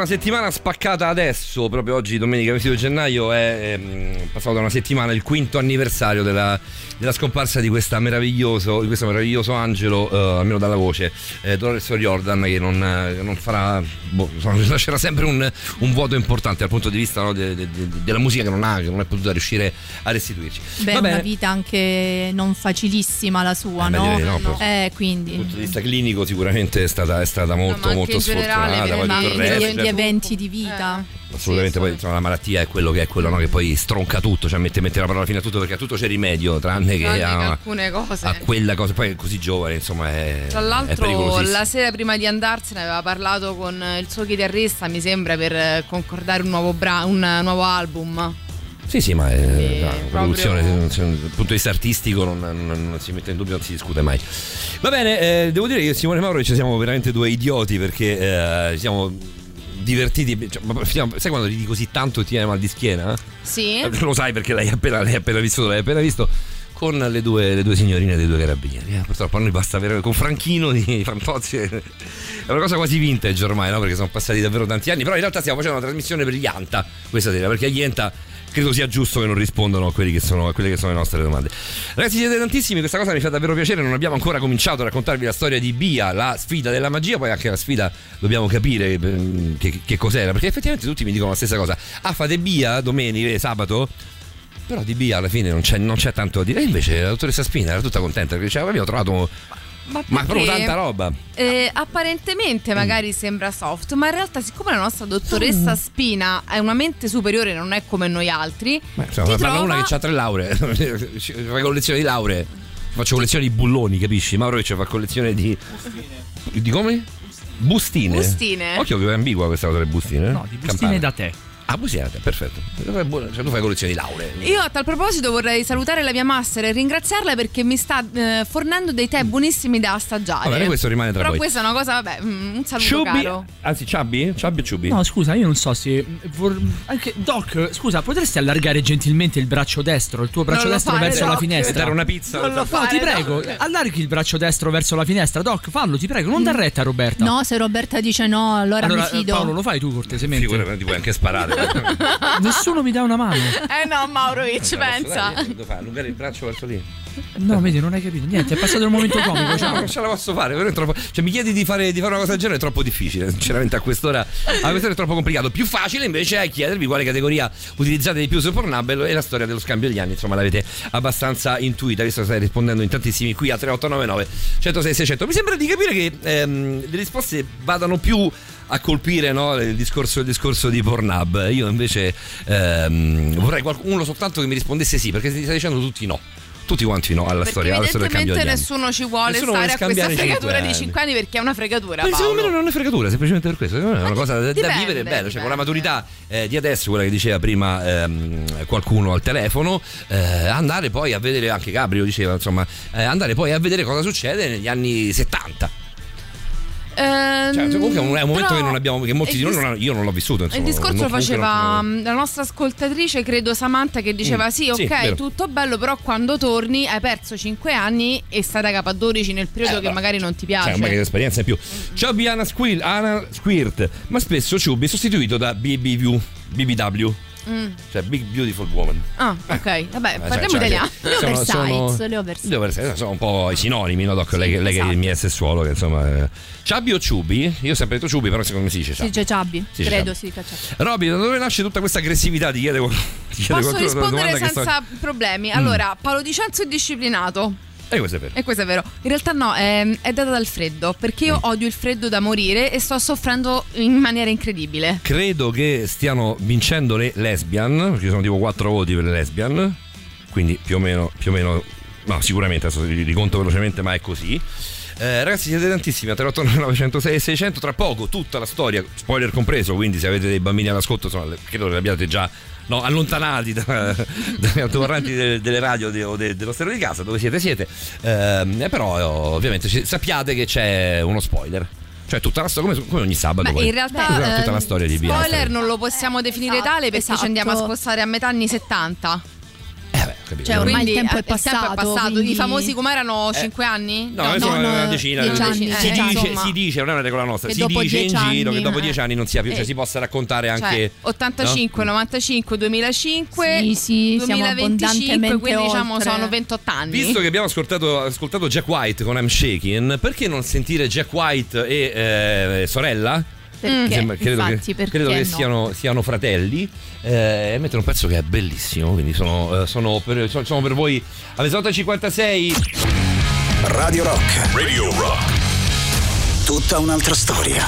una settimana spaccata adesso, proprio oggi, domenica 22 gennaio, è, ehm, passato una settimana il quinto anniversario della, della scomparsa di, di questo meraviglioso angelo, eh, almeno dalla voce, eh, Dolores O'Riordan, che non, eh, non farà, boh, lascerà sempre un, un vuoto importante dal punto di vista no, de- de- de- della musica che non ha, che non è potuta riuscire a restituirci. Beh, Va una vita anche non facilissima la sua, Eh, no? direi no, però- Eh, quindi. Dal punto di vista clinico sicuramente è stata, è stata molto anche molto generale, sfortunata poi Ma resto, gli, cioè, gli eventi di vita. assolutamente poi insomma, la malattia è quello che è quello no, che poi stronca tutto cioè mette, mette la parola fine a tutto perché a tutto c'è rimedio tranne che Tranne che a, alcune cose. a quella cosa poi è così giovane insomma è, Tra l'altro la sera prima di andarsene aveva parlato con il suo chitarrista, mi sembra, per eh, concordare un nuovo, bra- un nuovo album. Sì, sì, ma Sì, la proprio- produzione cioè, dal punto di vista artistico non, non- non si mette in dubbio, non si discute mai. Va bene, eh, devo dire che Simone e Mauro ci siamo veramente due idioti perché eh, ci siamo divertiti. cioè, sai quando ridi così tanto ti viene mal di schiena? Sì. Eh, Lo sai perché l'hai appena, l'hai appena vissuto, l'hai appena visto. con le due, le due signorine dei due carabinieri. eh. Purtroppo a noi basta avere con Franchino di Fantozzi. È una cosa quasi vintage ormai, no? Perché sono passati davvero tanti anni. Però in realtà stiamo facendo una trasmissione per gli Anta questa sera, perché agli Anta credo sia giusto che non rispondano a, che sono, a quelle che sono le nostre domande. Ragazzi, siete tantissimi, questa cosa mi fa davvero piacere. Non abbiamo ancora cominciato a raccontarvi la storia di Bia, la sfida della magia, poi anche la sfida dobbiamo capire eh, che, che cos'era, perché effettivamente tutti mi dicono la stessa cosa. Ah, fate Bia domenica, sabato? Però di Bia alla fine non c'è, non c'è tanto da dire. E invece la dottoressa Spina era tutta contenta perché diceva: Abbiamo trovato. Ma, Ma proprio tanta roba. eh, apparentemente magari sembra soft, ma in realtà, siccome la nostra dottoressa Spina è una mente superiore, non è come noi altri, Beh, insomma, parla trova- una che ha tre lauree, fa collezione di lauree. Faccio collezione di bulloni, capisci? Mauro che fa collezione di. Di come? Bustine. Bustine. Occhio che è ambigua questa cosa delle bustine. No, di bustine da te. Ah, te, perfetto. Cioè, tu fai collezione di lauree. Io a tal proposito vorrei salutare la mia master e ringraziarla perché mi sta eh, fornendo dei tè buonissimi da assaggiare. Va bene, questo rimane tra Però voi. questa è una cosa, vabbè, mm, un saluto Ciubi, caro. anzi, Ciabbi? Ciabbi o Ciubi? No, scusa, io non so se. vor- Anche Doc, scusa, potresti allargare gentilmente il braccio destro, il tuo braccio Non destro fare, verso la Doc. finestra? Dare una pizza. Non lo No, fare, ti prego, Doc. allarghi il braccio destro verso la finestra. Doc, fallo, ti prego, non dar retta a Roberta. No, se Roberta dice no, allora, allora, mi fido. Paolo, lo fai tu cortesemente. Figurati, ti puoi anche sparare. Nessuno mi dà una mano. Eh no, Maurovic, pensa. Dove fai? Allungare il braccio verso lì. No, vedi, non hai capito niente. È passato il momento comico. No, Ciao. non ce la posso fare, però è troppo- cioè, mi chiedi di fare, di fare una cosa del genere, è troppo difficile. Sinceramente, a quest'ora, a quest'ora è troppo complicato. Più facile invece è chiedervi quale categoria utilizzate di più su Pornhub e la storia dello scambio degli anni. Insomma, l'avete abbastanza intuita, visto che stai rispondendo in tantissimi qui a 3899 106 600. Mi sembra di capire che ehm, le risposte vadano più a colpire no, il, discorso, il discorso di Pornhub. Io invece ehm, vorrei qualcuno soltanto che mi rispondesse sì, perché ti stai dicendo tutti no. Tutti quanti no alla Perché storia, alla storia del cambio nessuno ci vuole Nessuno vuole stare a questa fregatura cinque di anni. 5 anni perché è una fregatura. Ma secondo me non è fregatura, semplicemente per questo. Secondo me È una cosa da, da dipende, vivere bello. Cioè, dipende. con la maturità eh, di adesso, quella che diceva prima ehm, qualcuno al telefono, eh, andare poi a vedere, anche Gabriel diceva, insomma, eh, andare poi a vedere cosa succede negli anni 70. Ehm, Cioè, comunque è un, è un momento che non abbiamo, che molti di noi non hanno, io non l'ho vissuto. Insomma, il discorso non- lo faceva non- mm, la nostra ascoltatrice, credo Samantha, che diceva: Mm, Sì, sì, ok, vero. tutto bello, però quando torni hai perso 5 anni e stai da capo a 12 nel periodo che magari non ti Cioè, piace. magari esperienza in più. Chubby Anna, Squil- Anna Squirt, ma spesso Chubby è sostituito da BBW, BBW, Mm. cioè Big Beautiful Woman. Ah, ok, vabbè, Eh, parliamo cioè, italiano. cioè, sono- oversize, le oversize. le oversize, sono un po' i sinonimi, no, Doc? lei, lei che esatto. mi è sessuolo, che insomma. eh. Ciabi o Ciubi? Io ho sempre detto Ciubi, però secondo me si dice Si Ciabi. dice Ciabbi, Sì, credo Ciabbi. si dica Ciabbi. Robby, da dove nasce tutta questa aggressività? Ti chiede, ti chiede Posso rispondere che sto- senza problemi. Allora, Paolo Dicenzo è disciplinato. E questo è vero. E questo è vero. In realtà no, è, è data dal freddo, perché Mm. io odio il freddo da morire e sto soffrendo in maniera incredibile. Credo che stiano vincendo le lesbian, perché ci sono tipo 4 voti per le lesbian, quindi più o meno, più o meno no, sicuramente adesso li li conto velocemente, ma è così. Eh, ragazzi, siete tantissimi a 389 906 e 600. Tra poco tutta la storia, spoiler compreso. Quindi, se avete dei bambini all'ascolto, insomma, credo che li abbiate già no, allontanati da- dagli altoparlanti delle, delle radio de- o de- dello stereo di casa. Dove siete, siete. Ehm, eh, però, eh, ovviamente, ci- sappiate che c'è uno spoiler. Cioè, tutta la storia, come, come ogni sabato. Beh, in realtà Tutta- tutta eh, la storia di Bia. spoiler non lo possiamo definire Esatto, tale perché ci esatto. andiamo a spostare a metà anni 70. Capito? Cioè, ormai Quindi, il tempo eh, è passato. quindi- I famosi come erano 5 anni? No, insomma, una decina. dieci anni, si, dieci dice, anni. si dice, non è una regola nostra, Che si dopo dice in dieci giro che anni, dopo eh. dieci anni non sia più, cioè Eh. si possa raccontare Cioè, anche... 85, 95, 2005, Sì, sì, siamo 2025, abbondantemente quindi diciamo oltre. sono 28 anni. Visto che abbiamo ascoltato, ascoltato Jack White con I'm Shaking, perché non sentire Jack White e eh, sorella? Perché? Sembra- credo Infatti, che, perché credo che no? siano, siano fratelli eh, e mettono un pezzo che è bellissimo quindi sono, eh, sono per, sono- sono per voi alle 8.56 Radio Rock. Radio Rock. Tutta un'altra storia.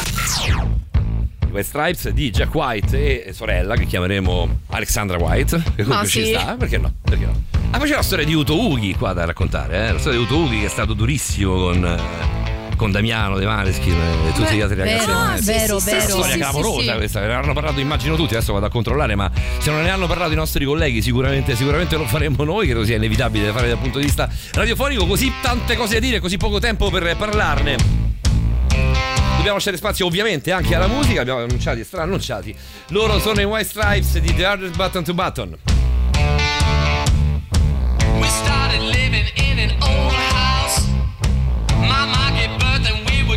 West Stripes di Jack White e sorella che chiameremo Alexandra White che comunque Ah, ci sì? sta perché no? Perché no? Ah poi c'è la storia di Uto Ughi qua da raccontare eh? la storia di Uto Ughi che è stato durissimo con, eh, con Damiano De Maneskin e tutti Beh, gli altri ragazzi vero, del Maneskin. vero, Una vero. storia Sì, sì, clamorosa sì. questa ne hanno parlato immagino tutti adesso vado a controllare ma se non ne hanno parlato i nostri colleghi sicuramente, sicuramente lo faremo noi credo sia inevitabile da fare dal punto di vista radiofonico così tante cose da dire così poco tempo per parlarne Dobbiamo lasciare spazio ovviamente anche alla musica, abbiamo annunciati e straannunciati. Loro sono i White Stripes di The Hardest Button to Button. We started living in an old house. Gave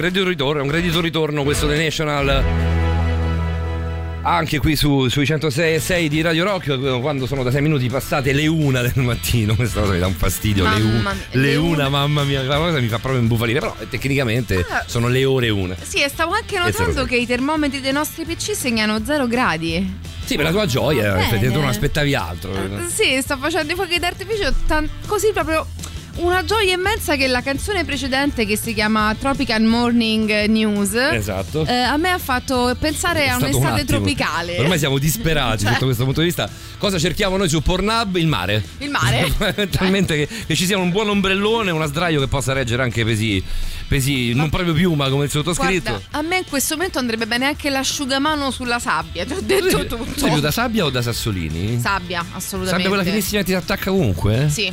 gradito ritorno, è un gradito ritorno questo The National. Anche qui su, sui 106 e 6 di Radio Rock, quando sono da 6 minuti passate le una del mattino, questa cosa mi dà un fastidio. le, Mamma u- mia, le le una, mamma mia, la cosa mi fa proprio imbufalire. Però eh, tecnicamente Ah. sono le ore una. Sì, e stavo anche notando che i termometri dei nostri PC segnano 0 gradi. Sì, per la tua gioia, Bene. effettivamente non aspettavi altro. Sì, sto facendo i fuochi d'artificio tan- così proprio una gioia immensa che la canzone precedente che si chiama Tropical Morning News Esatto. eh, a me ha fatto pensare a un un'estate attimo. tropicale. Ormai siamo disperati Cioè. sotto questo punto di vista. Cosa cerchiamo noi su Pornhub? Il mare. Il mare. Talmente che, che ci sia un buon ombrellone, una sdraio che possa reggere anche pesi, pesi non proprio piuma come il sottoscritto. Guarda, a me in questo momento andrebbe bene anche l'asciugamano sulla sabbia, ti ho detto tutto. Sei più da sabbia o da sassolini? Sabbia, assolutamente. Sabbia quella finissima che ti attacca ovunque? Sì,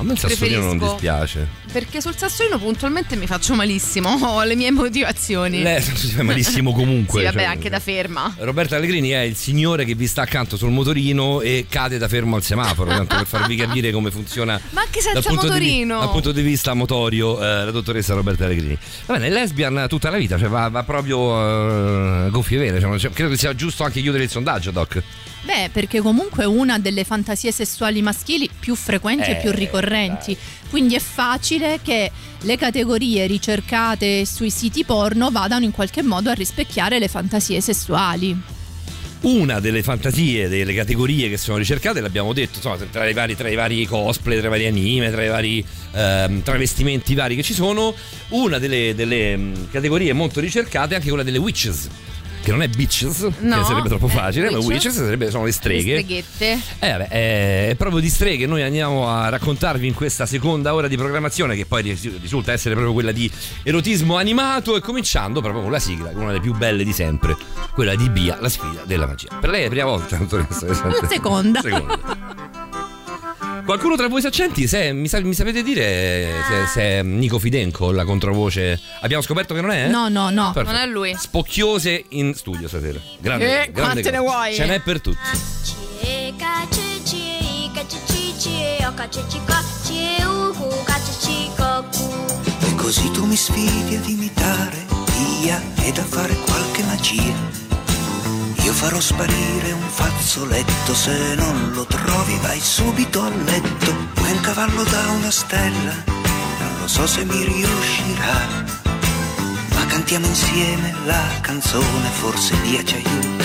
A me il sassolino non dispiace. perché sul sassolino puntualmente mi faccio malissimo, ho le mie motivazioni. Lei si fa malissimo comunque. Sì, vabbè, cioè. anche da ferma. Roberto Allegrini è il signore che vi sta accanto sul motorino e cade da fermo al semaforo, tanto per farvi capire come funziona Ma anche dal senza di, vi- motorino. dal punto di vista motorio eh, la dottoressa Roberta Allegrini. Va bene, è lesbian tutta la vita, cioè va, va proprio eh, gonfie vere, cioè, credo che sia giusto anche chiudere il sondaggio, Doc. Beh, perché comunque è una delle fantasie sessuali maschili più frequenti Eh, e più ricorrenti. Quindi è facile che le categorie ricercate sui siti porno vadano in qualche modo a rispecchiare le fantasie sessuali. Una delle fantasie, delle categorie che sono ricercate, l'abbiamo detto, insomma, tra i vari, tra i vari cosplay, tra i vari anime, tra i vari ehm, travestimenti vari che ci sono, una delle, delle, categorie molto ricercate è anche quella delle witches. Che non è bitches, No, che sarebbe troppo eh, facile, ma witches. witches sarebbe, sono le Le streghe. streghette. Eh, vabbè, è, è proprio di streghe noi andiamo a raccontarvi in questa seconda ora di programmazione che poi ris- risulta essere proprio quella di erotismo animato e cominciando proprio con la sigla, una delle più belle di sempre, quella di Bia, la sfida della magia. Per lei è la prima volta, dottoressa? La seconda. Seconda. Qualcuno tra voi saccenti, se, mi, sa- mi sapete dire se, se è Nico Fidenco la controvoce? Abbiamo scoperto che non è? No, no, no. Perfetto. Non è lui. Spocchiose in studio stasera. Grande, Eh, grande quante ne cosa. vuoi? Ce n'è per tutti. E così tu mi sfidi ad imitare Pia ed a fare qualche magia. Io farò sparire un fazzoletto, se non lo trovi vai subito a letto. Come un cavallo da una stella, non lo so se mi riuscirà. Ma cantiamo insieme la canzone, forse Pia ci aiuterà.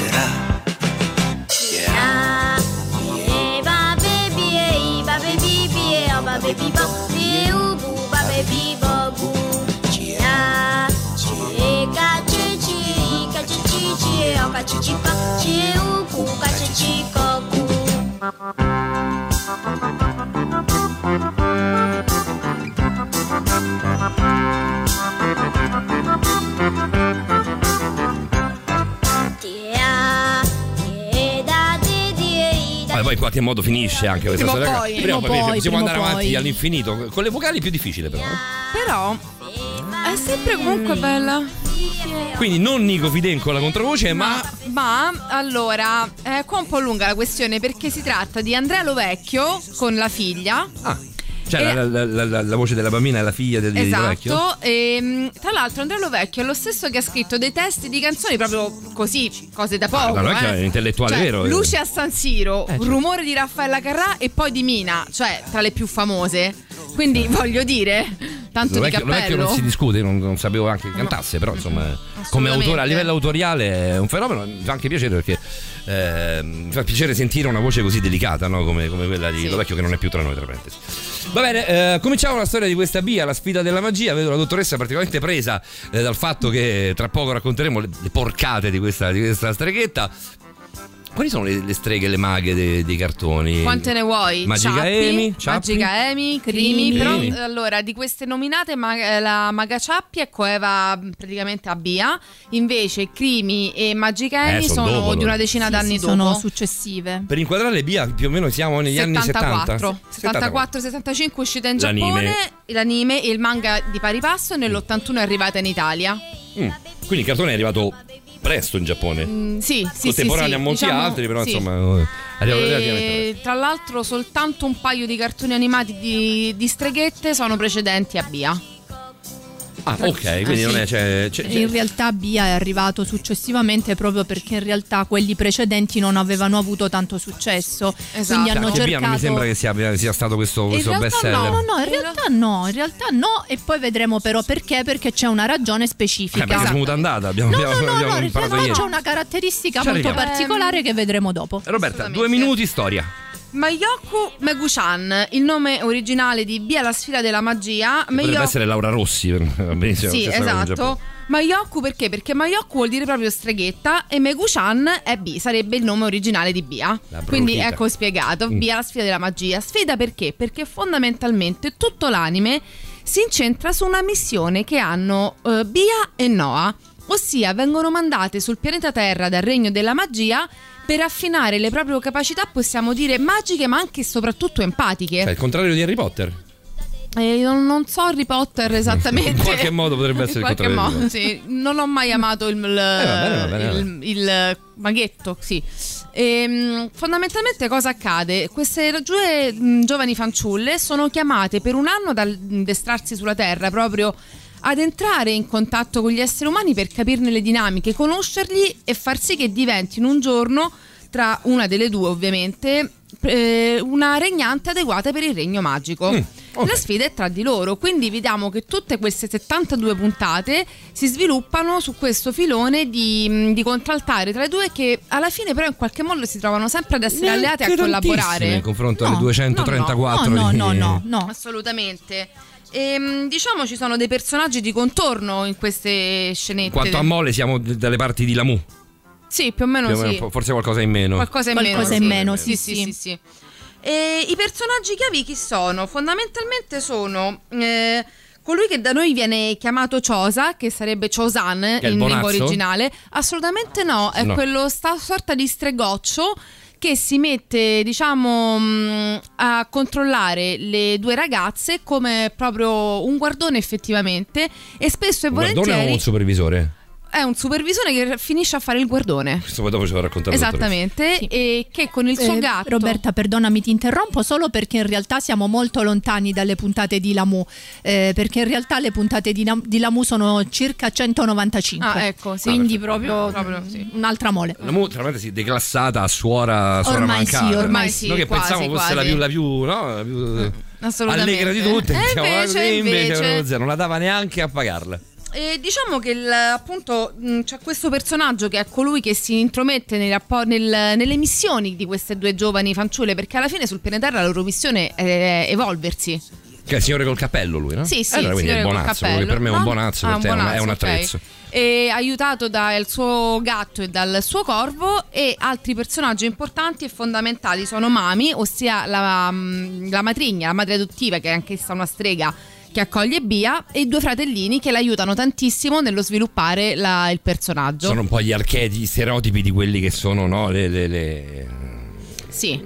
Ma poi in qualche modo finisce anche questa Prima storia. poi. Prima Prima poi, possiamo prima andare avanti poi. all'infinito. Con le vocali è più difficile però. Però è sempre comunque bella. Quindi non Nico Fidenco la controvoce, ma Ma allora, è qua un po' lunga la questione perché si tratta di Andrea Lovecchio con la figlia. cioè E- la, la- la- la- voce della bambina è la figlia del di Vecchio. Esatto, e mh, tra l'altro Andrea Lovecchio è lo stesso che ha scritto dei testi di canzoni proprio così, cose da poco. Ah, Lovecchio eh. è intellettuale Cioè, vero. eh. Luce a San Siro, certo. Rumore di Raffaella Carrà e poi di Mina, cioè tra le più famose. Quindi voglio dire, tanto Lovecchio, di Lovecchio cappello. non si discute, non, non sapevo anche che cantasse, però insomma, come autore a livello autoriale è un fenomeno, mi fa anche piacere perché eh, mi fa piacere sentire una voce così delicata no? come, come quella di Lovecchio che non è più tra noi, tra parentesi. Va bene, eh, cominciamo la storia di questa Bia, la sfida della magia. Vedo la dottoressa particolarmente presa eh, dal fatto che tra poco racconteremo le, le porcate di questa, di questa streghetta. Quali sono le, le streghe, le maghe dei, dei cartoni? Quante ne vuoi? Magica Ciappi, Amy, Ciappi? Magica Amy, Crimi. Crimi. Però eh, allora di queste nominate ma- eh, la Maga Ciappi è coeva mh, praticamente a Bia. Invece Crimi e Magica Eh, Amy son sono dopo, di una decina Sì, d'anni sì, dopo. sono successive. Per inquadrare Bia più o meno siamo negli anni 70. 74, 74-75 uscita in L'anime. Giappone, l'anime e il manga di pari passo e nell'81 è arrivata in Italia. Mm. Quindi il cartone è arrivato presto in Giappone. Mm, sì, sì, sì, Contemporaneo sì, a molti diciamo, altri, però sì. insomma. eh, relativamente E, tra l'altro soltanto un paio di cartoni animati di, di streghette sono precedenti a Bia. Ah, ok, quindi Ah, non sì. è. C'è, c'è- c'è- In realtà Bia è arrivato successivamente proprio perché in realtà quelli precedenti non avevano avuto tanto successo. Esatto. Quindi hanno Anche Bia cercato. non mi sembra che sia, sia stato questo, questo best seller. no, no, no, in realtà no, in realtà no e poi vedremo però perché, perché c'è una ragione specifica. Eh, perché siamo andata, abbiamo, No, abbiamo, no, no, abbiamo no, in imparato realtà ieri. c'è una caratteristica Ci molto arriviamo. particolare che vedremo dopo. Roberta, due minuti storia. Mayoku Meguchan, il nome originale di Bia la sfida della magia. Potrebbe Mayo- essere Laura Rossi. Benissimo, Sì, esatto. Mayoku perché? Perché Mayoku vuol dire proprio streghetta e Meguchan è B, sarebbe il nome originale di Bia. Quindi ecco spiegato, Mm. Bia la sfida della magia. Sfida perché? Perché fondamentalmente tutto l'anime si incentra su una missione che hanno eh, Bia e Noah, ossia vengono mandate sul pianeta Terra dal regno della magia per affinare le proprie capacità, possiamo dire magiche, ma anche e soprattutto empatiche. Cioè, il contrario di Harry Potter. Eh, non, non so Harry Potter esattamente. In qualche modo potrebbe essere In il qualche contrario modo, sì. Non ho mai amato il, il, bene, va bene, va il- il maghetto, sì. Ehm, fondamentalmente cosa accade? Queste due mh, giovani fanciulle sono chiamate per un anno ad addestrarsi sulla Terra proprio ad entrare in contatto con gli esseri umani per capirne le dinamiche, conoscerli e far sì che diventino un giorno tra una delle due ovviamente eh, una regnante adeguata per il regno magico. La sfida è tra di loro, quindi vediamo che tutte queste 72 puntate si sviluppano su questo filone di, di contraltare tra i due che alla fine però in qualche modo si trovano sempre ad essere alleate e a collaborare. in confronto alle 234 no, no, di- no, no, no, assolutamente. Ehm, diciamo ci sono dei personaggi di contorno in queste scenette. Quanto a mole siamo d- dalle parti di Lamu. Sì, più o meno Più o meno, sì. forse qualcosa in meno. Qualcosa in Qualcosa meno. in sì. meno, sì, sì, sì, sì, sì. E I personaggi chiavi chi sono? Fondamentalmente sono eh, colui che da noi viene chiamato Chosa, che sarebbe Chosan in lingua originale. Assolutamente no, è No. quello sta sorta di stregoccio che si mette, diciamo, mh, a controllare le due ragazze come proprio un guardone effettivamente e spesso e Un guardone o volentieri un supervisore? È un supervisore che finisce a fare il guardone. Questo poi dopo ce lo raccontare. Esattamente, e che con il suo Eh, gatto Roberta, perdonami, ti interrompo solo perché in realtà siamo molto lontani dalle puntate di Lamu. eh, perché in realtà le puntate di, di Lamu sono circa 195. Ah, ecco, sì. Quindi Ah, proprio, Proprio, sì. un'altra mole. La Mu, tra l'altro, si è declassata a suora, suora Ormai mancata. sì, ormai sì, Noi che quasi, pensavamo fosse la quasi. più, la più, no? La più Assolutamente. allegra di tutte. E diciamo, invece, così, invece- non, non la dava neanche a pagarla. E diciamo che il- appunto mh, c'è questo personaggio che è colui che si intromette rappo- nel- nelle missioni di queste due giovani fanciulle perché alla fine sul pianeta Terra la loro missione è evolversi. Che è il signore col cappello, lui, no? Sì, sì, Allora, quindi è bonazzo. che per me è un bonazzo, Ah, per te è un- è un bonazzo, attrezzo. E aiutato dal suo gatto e dal suo corvo e altri personaggi importanti e fondamentali sono Mami, ossia la, la matrigna, la madre adottiva che è anch'essa una strega che accoglie Bia e i due fratellini che l'aiutano tantissimo nello sviluppare la- il personaggio. Sono un po' gli archetipi, gli stereotipi di quelli che sono, no? Le, le- le- Sì.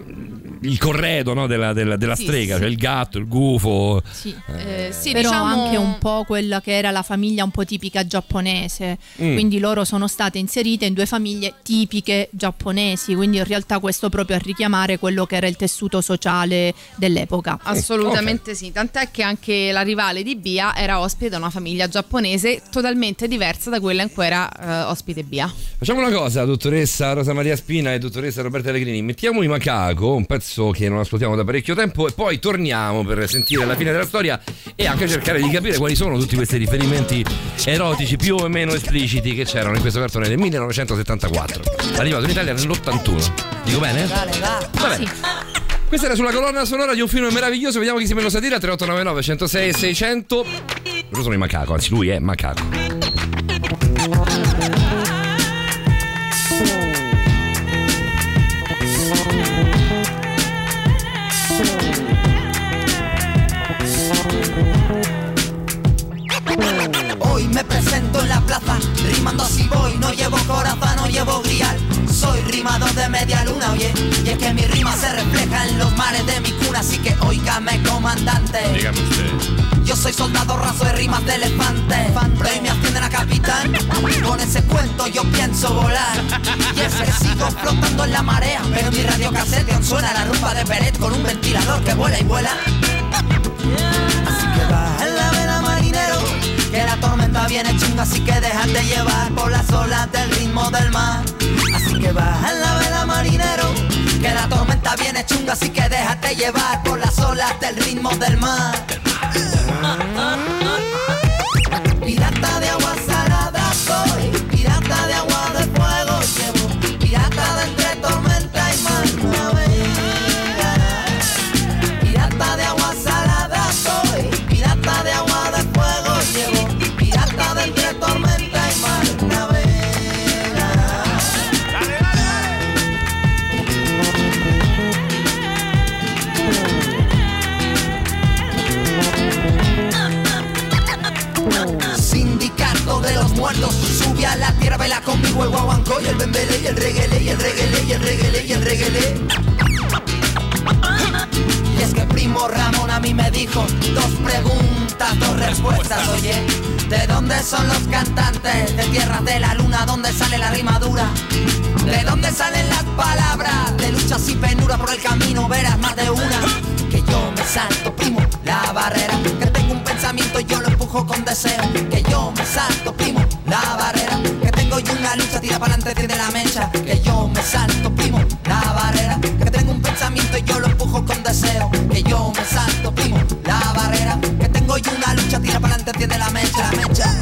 Il corredo no? della, della- della Sì, strega, sì. cioè il gatto, il gufo. Sì. Eh, sì, Però diciamo- anche un po' quella che era la famiglia un po' tipica giapponese. Mm. Quindi loro sono state inserite in due famiglie tipiche giapponesi. Quindi in realtà questo proprio a richiamare quello che era il tessuto sociale dell'epoca. Assolutamente sì, tant'è che anche la rivale di Bia era ospite da una famiglia giapponese totalmente diversa da quella in cui era eh, ospite Bia. Facciamo una cosa, dottoressa Rosa Maria Spina e dottoressa Roberta Allegrini. Mettiamo i Macaco, un pezzo che non ascoltiamo da parecchio tempo, e poi torniamo per sentire la fine della storia e anche cercare di capire quali sono tutti questi riferimenti erotici più o meno espliciti che c'erano in questo cartone del 1974. Arrivato in Italia nell'81. Dico bene? Va bene. Questa era sulla colonna sonora di un film meraviglioso. Vediamo chi si meno satira. 3899 106 600. Loro sono i macaco, anzi, lui è macaco. Me presento en la plaza, rimando así voy, no llevo coraza, no llevo grial. Soy rimador de media luna, oye, y es que mi rima se refleja en los mares de mi cuna, así que oígame comandante. Dígame usted. Yo soy soldado raso de rimas de elefante, pero hoy me ascienden a capitán. Con ese cuento yo pienso volar. Y es que sigo flotando en la marea, pero mi radio casete aún suena la rumba de Peret con un ventilador que vuela y vuela. Que la tormenta viene chunga Así que déjate llevar por las olas del ritmo del mar. Así que baja en la vela marinero Que la tormenta viene chunga Así que déjate llevar por las olas del ritmo del mar el guaguancó y el bembele y el reguele y el reguele y el reguele y el reguele. Y es que primo Ramón a mí me dijo dos preguntas, dos respuestas, oye. ¿De dónde son los cantantes? De tierras de la luna, ¿dónde sale la rimadura? ¿De dónde salen las palabras? De luchas y penuras por el camino, verás más de una. Que yo me salto, primo, la barrera. Que tengo un pensamiento y yo lo empujo con deseo. Que yo me salto, primo, la barrera. Yo una lucha, tira para adelante, tiene la mecha. Que yo me salto, primo, la barrera. Que tengo un pensamiento y yo lo empujo con deseo. Que yo me salto, primo, la barrera. Que tengo yo una lucha, tira para adelante, tiene la mecha, la mecha.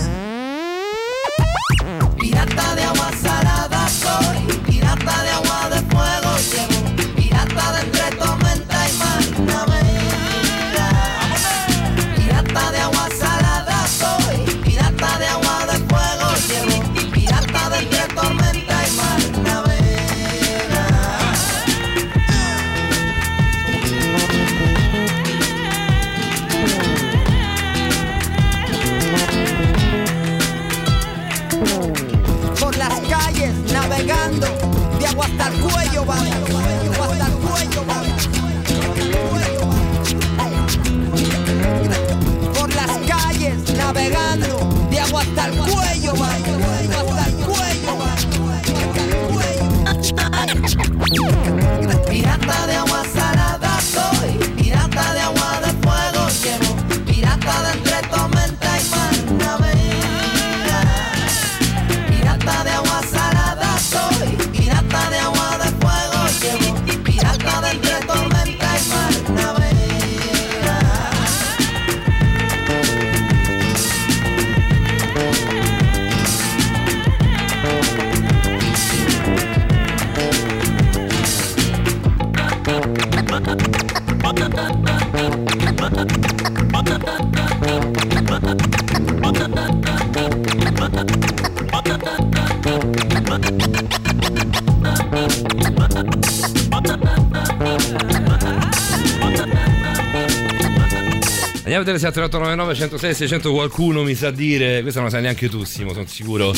333 7899 106 600 qualcuno mi sa dire questa non la sai neanche tu Simo sono sicuro.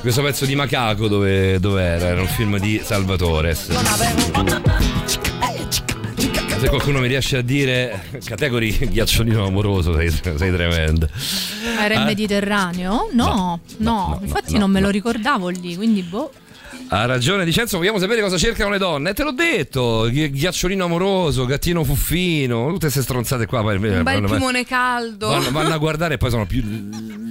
Questo pezzo di Macaco dove, dove era? Era un film di Salvatore. Se qualcuno mi riesce a dire categori ghiacciolino amoroso sei, sei tremendo. Era in ah. Mediterraneo? No, no, no, no infatti non me lo ricordavo lì quindi boh. Ha ragione Dicenzo, vogliamo sapere cosa cercano le donne? E te l'ho detto, ghi- ghiacciolino amoroso, gattino fuffino, tutte queste stronzate qua. Un bel vanno- piumone caldo. Vanno, vanno a guardare e poi sono più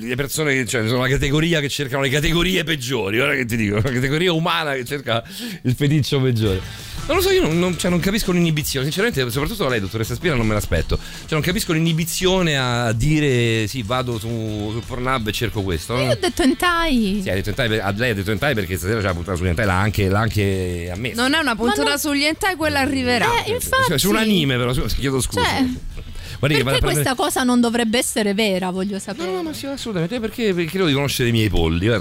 le persone che cioè, sono la categoria che cercano le categorie peggiori. Ora che ti dico, la categoria umana che cerca il feticcio peggiore. Non lo so, io non, non- cioè, non capisco l'inibizione. Sinceramente, soprattutto da lei, dottoressa Spina, non me l'aspetto. Cioè, non capisco l'inibizione a dire sì, vado su, su Pornhub e cerco questo. Io ho detto entai. Sì, ha detto ah, lei ha detto hentai perché stasera c'è la puntata su hentai, l'ha anche, l'ha anche ammesso. Non è una puntura Ma no- sugli hentai, quella arriverà. Eh, infatti. Cioè, su un anime, però, chiedo scusa. Cioè, Guardi perché questa cosa non dovrebbe essere vera, voglio sapere. No, no, ma sì, assolutamente, perché, perché credo di conoscere i miei polli.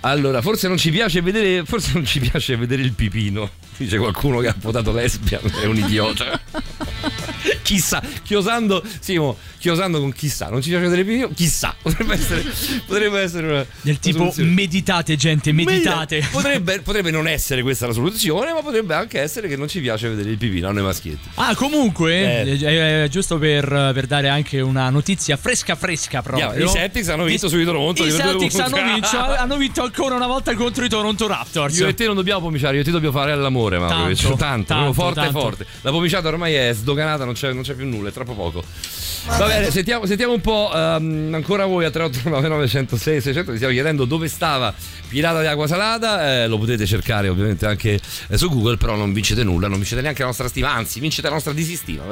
Allora, forse non ci piace vedere, forse non ci piace vedere il pipino. Dice qualcuno che ha votato lesbian, è un idiota. chissà, chiosando, Simo, chiosando con chissà, non ci piace vedere il pipino, chissà, potrebbe essere, potrebbe essere una Del tipo soluzione. meditate, gente, meditate. Potrebbe, potrebbe non essere questa la soluzione, ma potrebbe anche essere che non ci piace vedere il pipino a noi maschietti. Ah, comunque, Eh. eh, eh, giusto per, per dare anche una notizia fresca fresca proprio. Andiamo, i Celtics hanno vinto sui Toronto, I Celtics hanno vinto, hanno vinto ancora una volta contro i Toronto Raptors. Io e te non dobbiamo pomiciare, io e te dobbiamo fare all'amore, Maurizio. Tanto, Tanto, tanto, forte tanto. forte. La pomiciata ormai è sdoganata, non c'è, non c'è più nulla, è troppo poco. Va bene, sentiamo, sentiamo un po' ehm, ancora voi a 3899 106 600 vi stiamo chiedendo dove stava Pirata di Acqua Salata, eh, lo potete cercare ovviamente anche eh, su Google, però non vincete nulla, non vincete neanche la nostra stima, anzi vincete la nostra disistima.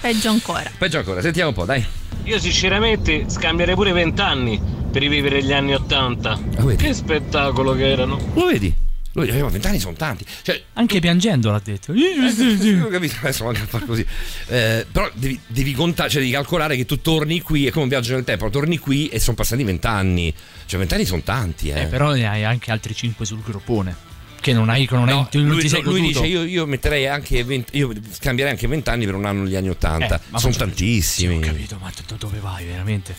Peggio ancora. Peggio ancora, sentiamo un po', dai. Io sinceramente scambierei pure vent'anni per rivivere gli anni Ottanta. Che spettacolo che erano. Lo vedi? Vedi, aveva 20 anni sono tanti. Cioè, Anche piangendo l'ha detto. Ho capito, adesso manca a far così. Eh, però devi, devi contare, cioè devi calcolare che tu torni qui, è come un viaggio nel tempo, torni qui e sono passati vent'anni. Cioè vent'anni sono tanti, eh. Eh, però ne hai anche altri 5 sul groppone. Che non hai, che non hai, No, tu non lui, lui goduto. dice io, io metterei anche 20, io scambierei anche 20 anni per un anno negli anni 80 Eh, sono tantissimi Ho capito, ma tu- dove vai veramente?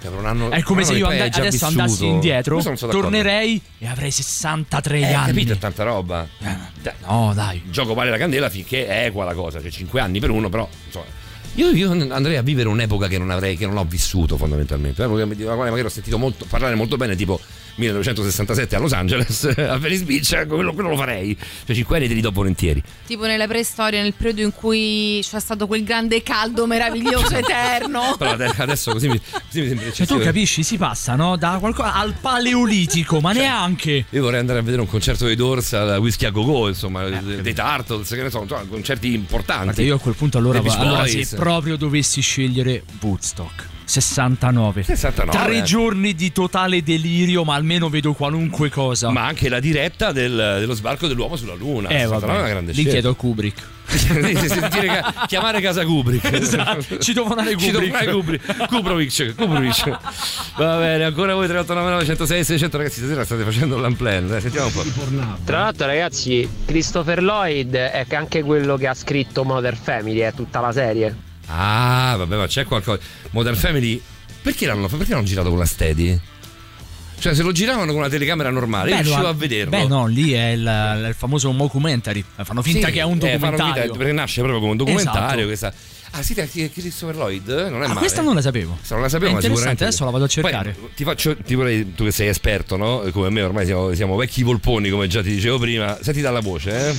Cioè, per un anno- È come se io and- adesso vissuto. andassi indietro, tornerei e avrei 63 Eh, anni. capito, è tanta roba. Dai, no, dai. Il gioco vale la candela finché è equa la cosa, cioè 5 anni per uno, però insomma. Io, io andrei a vivere un'epoca che non avrei, che non ho vissuto fondamentalmente. Un'epoca della quale magari ho sentito molto, parlare molto bene, tipo 1967 a Los Angeles, a Venice Beach, ecco, quello, quello lo farei. Cioè 5 anni te li do volentieri. Tipo nella preistoria, nel periodo in cui c'è stato quel grande caldo meraviglioso eterno. Però ade- adesso così mi, così mi sembra Cioè, tu capisci, si passa no? da qualcosa al paleolitico, ma neanche. Io vorrei andare a vedere un concerto dei Doors al Whisky a Go-Go, insomma, dei Turtles, che ne so, insomma, concerti importanti. Guarda, io a quel punto allora, Beach allora se proprio dovessi scegliere Woodstock 69. 69, Tre eh. giorni di totale delirio, ma almeno vedo qualunque cosa. Ma anche la diretta del- dello sbarco dell'uomo sulla Luna. eh, vabbè. una grande Li scelta. chiedo a Kubrick. Chiamare casa Kubrick. Esatto, ci devo andare Kubrick. Kubrick. Kubrick. Kubrick. Va bene, ancora voi 3899 106 600 ragazzi, stasera state facendo l'unplan. Sentiamo un po'. Tra l'altro, ragazzi, Christopher Lloyd è anche quello che ha scritto Mother Family, è tutta la serie. Ah, vabbè, ma c'è qualcosa. Modern Family. Perché l'hanno, perché l'hanno girato con la Steady? Cioè, se lo giravano con una telecamera normale, Beh, riuscivo a vederlo. Beh, no, lì è il, il famoso mockumentary. Fanno finta Sì, che è un eh, documentario. finta- perché nasce proprio come un documentario. Esatto. Questa... Ah, sì, che Christopher Lloyd non è Ah, male. questa non la sapevo. Questa non la sapevo, È ma interessante, sicuramente. adesso la vado a cercare. Poi, ti faccio, ti vorrei, tu che sei esperto, no? Come me, ormai siamo, siamo vecchi volponi, come già ti dicevo prima. Senti dalla voce, eh?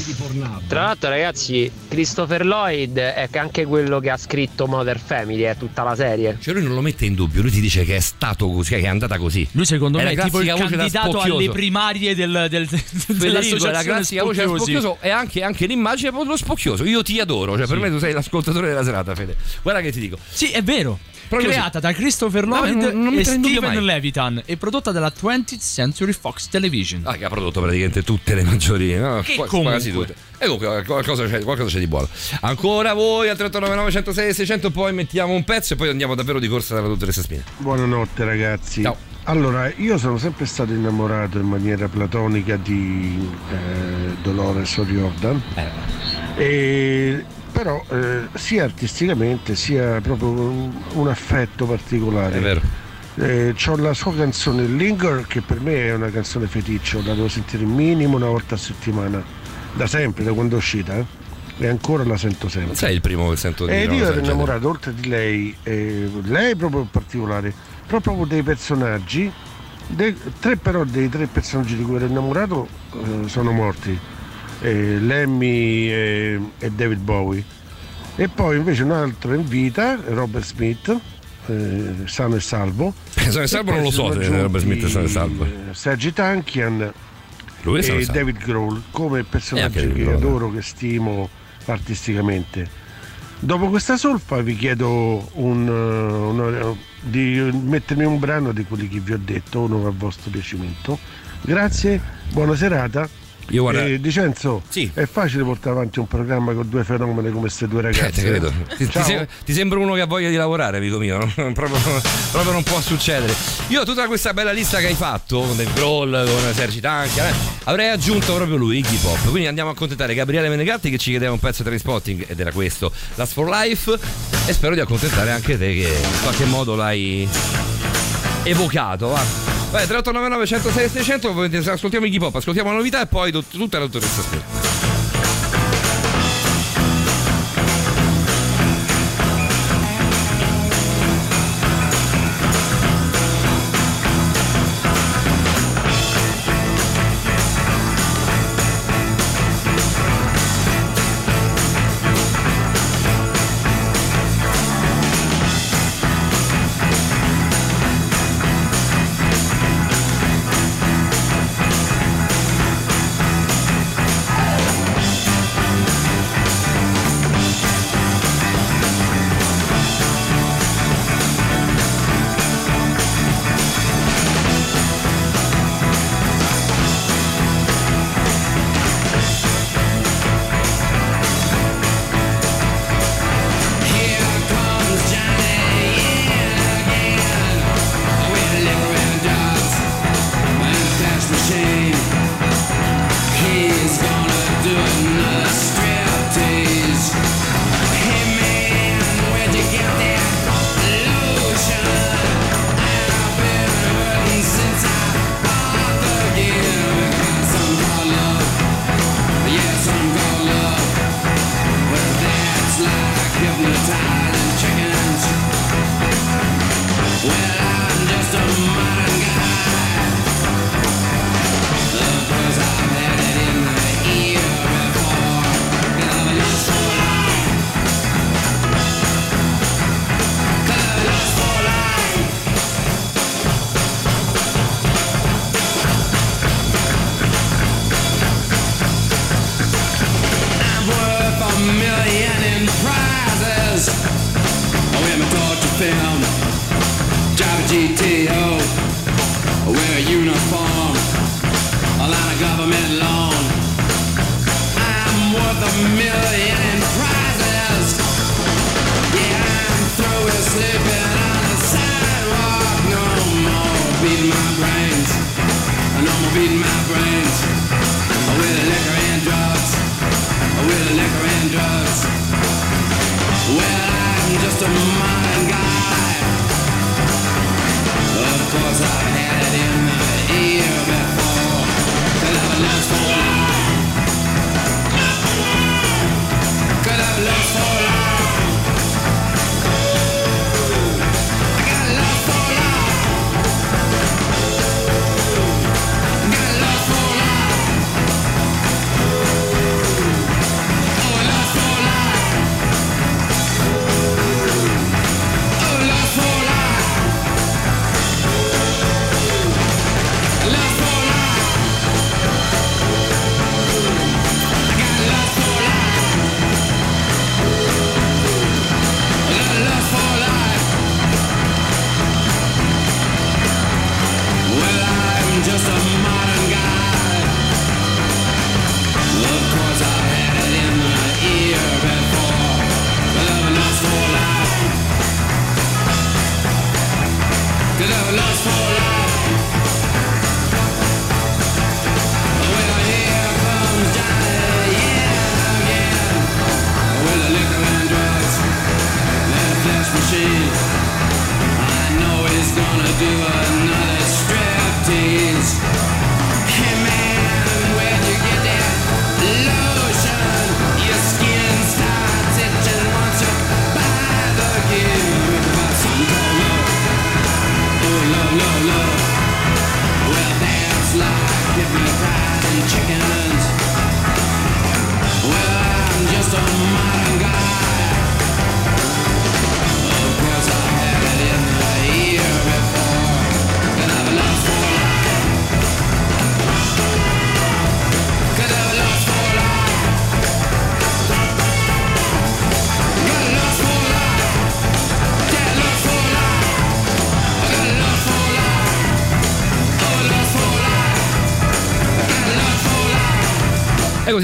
Tra l'altro, ragazzi, Christopher Lloyd è anche quello che ha scritto Mother Family, è tutta la serie. Cioè, lui non lo mette in dubbio, lui ti dice che è stato così, che è andata così. Lui secondo È me è tipo il candidato alle primarie del, del, della Federico è la classica voce spocchioso e anche, anche l'immagine è lo spocchioso. Io ti adoro, cioè per Sì. me tu sei l'ascoltatore della serata, Fede. Guarda che ti dico. Sì, è vero. Proprio Creata da Christopher No, Lloyd non- non e Steven mai. Levitan e prodotta dalla 20th Century Fox Television. Ah, che ha prodotto praticamente tutte le maggiori, no? Che Qua- comunque. quasi tutte. E comunque qualcosa c'è, qualcosa c'è di buono. Ancora voi al 389 106 600, poi mettiamo un pezzo e poi andiamo davvero di corsa dalla dottoressa Spina. Buonanotte ragazzi. Ciao. Allora, io sono sempre stato innamorato in maniera platonica di eh, Dolores O'Riordan Eh. e però eh, sia artisticamente sia proprio un, un affetto particolare. È vero. Eh, c'ho la sua canzone Linger che per me è una canzone feticcio, la devo sentire minimo una volta a settimana, da sempre, da quando è uscita, eh. e ancora la sento sempre. Non sei il primo che sento dire E io ero innamorato oltre di lei, eh, lei proprio in particolare, però proprio dei personaggi, dei- tre però dei tre personaggi di cui ero innamorato eh, sono morti, eh, Lemmy e, e David Bowie. E poi invece un altro in vita, Robert Smith, eh, sano e salvo. Sano e salvo non lo so se Robert Smith è sano e salvo. eh, Sergi Tankian Lui e. David Grohl come personaggi David che Grohl. adoro, che stimo artisticamente. Dopo questa solfa vi chiedo un, eh, un- di mettermi un brano di quelli che vi ho detto, uno a vostro piacimento. Grazie, buona serata. Io guarda- Eh, Dicenzo, è facile portare avanti un programma con due fenomeni come queste due Eh, ragazze. credo. Ti, ti Ciao. sem- ti sembra uno che ha voglia di lavorare, amico mio. no? proprio, proprio non può succedere. Io tutta questa bella lista che hai fatto, con Dave Grohl, con Sergi Tanchi, eh, avrei aggiunto proprio lui, Iggy Pop. Quindi andiamo a accontentare Gabriele Menegatti che ci chiedeva un pezzo di Spotting ed era questo, Last for Life. E spero di accontentare anche te che in qualche modo l'hai evocato. Va. Vai, 3899 106 600, ascoltiamo Iggy Pop, ascoltiamo la novità e poi tut- tutta la dottoressa Spira.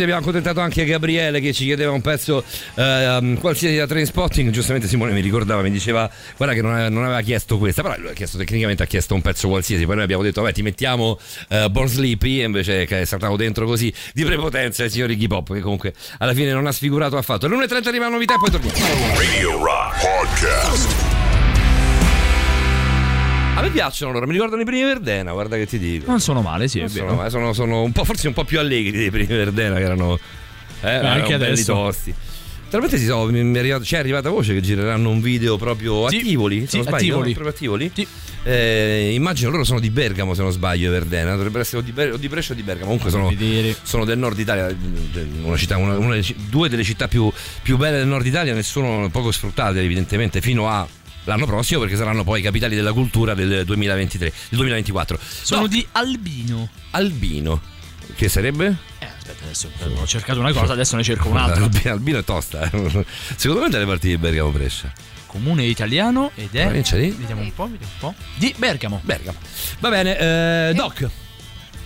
Abbiamo accontentato anche Gabriele che ci chiedeva un pezzo ehm, qualsiasi da train spotting. Giustamente Simone mi ricordava, mi diceva guarda che non aveva, non aveva chiesto questa, però lui ha chiesto tecnicamente ha chiesto un pezzo qualsiasi. Poi noi abbiamo detto vabbè ti mettiamo eh, Born Sleepy e invece è saltato dentro così di prepotenza il signor Iggy Pop che comunque alla fine non ha sfigurato affatto. Alle 1.30 arriva la novità e poi torniamo. Radio Rock Podcast. A me piacciono loro, mi ricordano i primi Verdena, guarda che ti dico. Non sono male, sì, Non è sono, vero. male, sono, sono un po', forse un po' più allegri dei primi Verdena che erano, eh, erano anche adesso. tosti. Talmente si so, mi, mi è arrivato- c'è arrivata voce che gireranno un video proprio Sì, a Tivoli, sì, non a sbaglio, Tivoli. proprio a Tivoli. Eh, immagino loro sono di Bergamo se non sbaglio Verdena, dovrebbero essere o di, Ber- o di Brescia o di Bergamo, comunque sono, sono del nord Italia, una città, una- una due delle città più, più belle del nord Italia, nessuno poco sfruttate evidentemente fino a l'anno prossimo perché saranno poi capitali della cultura del 2023, del 2024. Sono di Albino. Albino, che sarebbe? Eh, aspetta, adesso ho cercato una cosa, adesso ne cerco un'altra. Albino, Albino è tosta. eh. Secondo me dalle parti di Bergamo Brescia. Comune italiano ed è. Provincia di? Vediamo un po', vediamo un po'. Di Bergamo. Bergamo. Va bene, eh, Doc.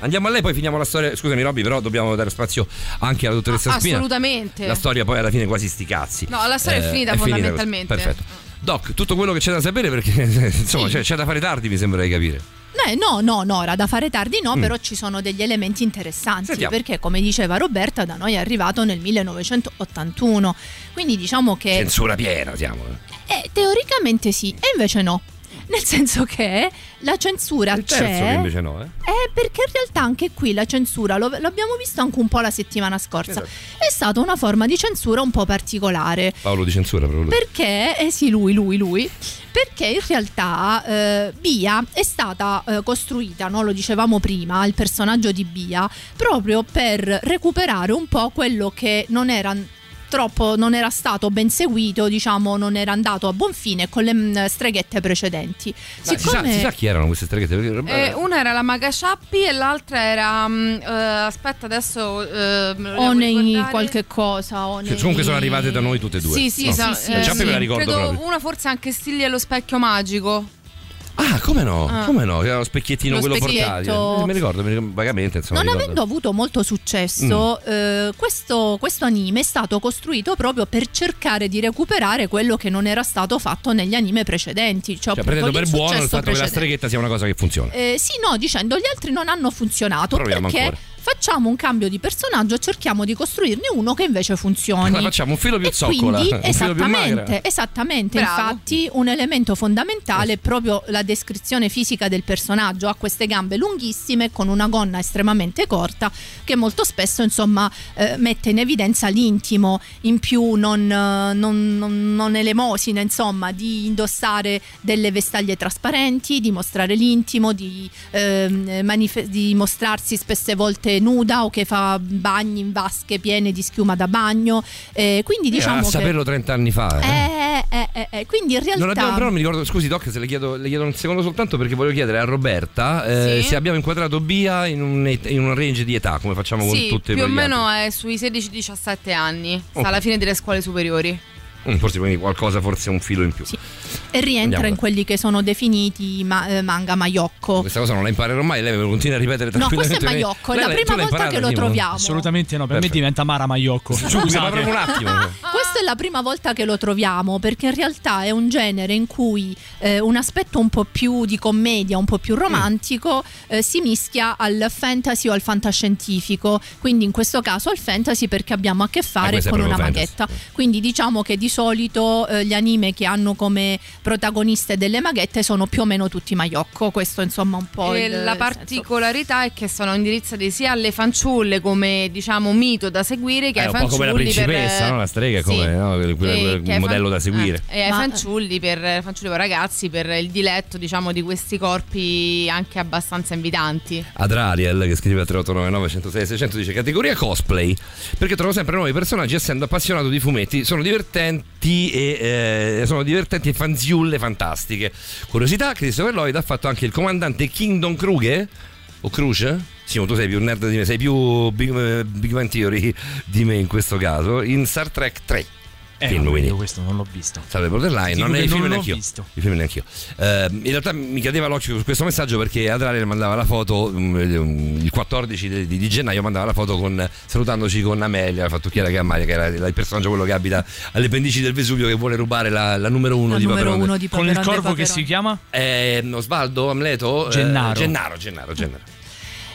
Andiamo a lei, poi finiamo la storia. Scusami, Robby, però dobbiamo dare spazio anche alla dottoressa Spina. Assolutamente. La storia poi alla fine quasi sti cazzi. No, la storia è Eh, finita così. fondamentalmente. Perfetto. Doc, tutto quello che c'è da sapere perché insomma c'è, c'è da fare tardi, mi sembra di capire. Eh, no, no, no, ora da fare tardi no, Mm. però ci sono degli elementi interessanti Sentiamo. perché come diceva Roberta da noi è arrivato nel 1981, quindi diciamo che Censura piena, siamo. eh. eh, teoricamente sì e invece no, nel senso che la censura Il terzo c'è. che invece no, eh. Eh, perché in realtà anche qui la censura, lo, l'abbiamo visto anche un po' la settimana scorsa, Esatto. è stata una forma di censura un po' particolare. Paolo di censura proprio lui. Perché, eh sì, lui, lui, lui, perché in realtà eh, Bia è stata eh, costruita, no? lo dicevamo prima, il personaggio di Bia, proprio per recuperare un po' quello che non era troppo non era stato ben seguito, diciamo, non era andato a buon fine con le mm, streghette precedenti. Ma si, sa, si sa chi erano queste streghette? Eh, una era la Maga Ciappi e l'altra era. eh, aspetta, adesso. eh, o nei qualche cosa o Cioè, nei... comunque sono arrivate da noi tutte e due. Sì, sì, No. sa- sì, La eh, Ciappi me la ricordo Credo proprio. una forse anche Stilli e lo specchio magico. Ah, come no? Ah. Come no? Era lo specchiettino Lo quello specchietto. portatile. Mi ricordo, mi ricordo vagamente. Insomma, Non avendo avuto molto successo, Mm. eh, questo, questo anime è stato costruito proprio per cercare di recuperare quello che non era stato fatto negli anime precedenti. Cioè, Cioè, prendendo per buono il fatto che la precedente. streghetta sia una cosa che funziona. Eh, sì, no, dicendo gli altri non hanno funzionato Proviamo perché ancora. Facciamo un cambio di personaggio e cerchiamo di costruirne uno che invece funzioni. Allora facciamo un filo più E zoccola, quindi, un esattamente, esattamente. Bravo. Infatti, un elemento fondamentale è proprio la descrizione fisica del personaggio. Ha queste gambe lunghissime con una gonna estremamente corta che molto spesso, insomma, eh, mette in evidenza l'intimo. In più, non, eh, non, non- non elemosina, insomma, di indossare delle vestaglie trasparenti, di mostrare l'intimo, di, ehm, manife- di mostrarsi spesse volte nuda o che fa bagni in vasche piene di schiuma da bagno. Eh, quindi, diciamo a che. saperlo 30 anni fa. eh. Eh, eh, eh, eh, quindi in realtà Non abbiamo, però mi ricordo, scusi Doc, se le chiedo, le chiedo un secondo soltanto perché voglio chiedere a Roberta eh, Sì. se abbiamo inquadrato Bia in un, in un range di età, come facciamo con Sì, tutte più o meno è sui 16-17 anni. Sta Ok. alla fine delle scuole superiori. Mm, forse quindi qualcosa, forse un filo in più. e rientra Andiamo. in quelli che sono definiti ma- eh, manga maiocco. Questa cosa non la imparerò mai, lei continua a ripetere No, questo è Maiocco, è la prima volta imparata, che lo troviamo. Assolutamente no, per Perfetto. me diventa Mara Maiocco. Subito, ma proprio un attimo. Questa è la prima volta che lo troviamo perché in realtà è un genere in cui eh, un aspetto un po' più di commedia, un po' più romantico, eh, si mischia al fantasy o al fantascientifico. Quindi in questo caso al fantasy perché abbiamo a che fare è con una fantasy. maghetta. Quindi diciamo che di solito eh, gli anime che hanno come protagoniste delle maghette sono più o meno tutti Maiocco. Questo insomma un po' E il la il particolarità è che sono indirizzati sia alle fanciulle come diciamo mito da seguire che È ai un po' fanciulli come la principessa, per, no? La strega Sì. come no? quel, quel- quel che ai modello fan- da seguire. eh, e ai Ma- fanciulli per fanciulli o ragazzi per il diletto diciamo di questi corpi anche abbastanza invitanti. Adrariel che scrive a 3899 106 600 dice categoria cosplay perché trovo sempre nuovi personaggi essendo appassionato di fumetti sono divertenti e eh, sono divertenti e fanziulle fantastiche curiosità Christopher Lloyd ha fatto anche il comandante Kingdom Kruge o Cruce? Sì, tu sei più nerd di me, sei più Big, eh, Big Bang Theory di me in questo caso, in Star Trek 3. Eh, film, quindi. io questo non l'ho visto. Salve Borderline, non è il film neanch'io. visto. Il film neanch'io. Eh, in realtà mi cadeva l'occhio su questo messaggio perché Adrale mandava la foto mm, il 14 di, di gennaio mandava la foto con, salutandoci con Amelia, la fattucchiera che è Amalia, che era il personaggio quello che abita alle pendici del Vesuvio che vuole rubare la, la numero uno La di numero Paperone. uno di Con il Paperone corvo che Paperone. si chiama? Eh, Osvaldo, Amleto? eh, Gennaro. Gennaro, Gennaro, Gennaro.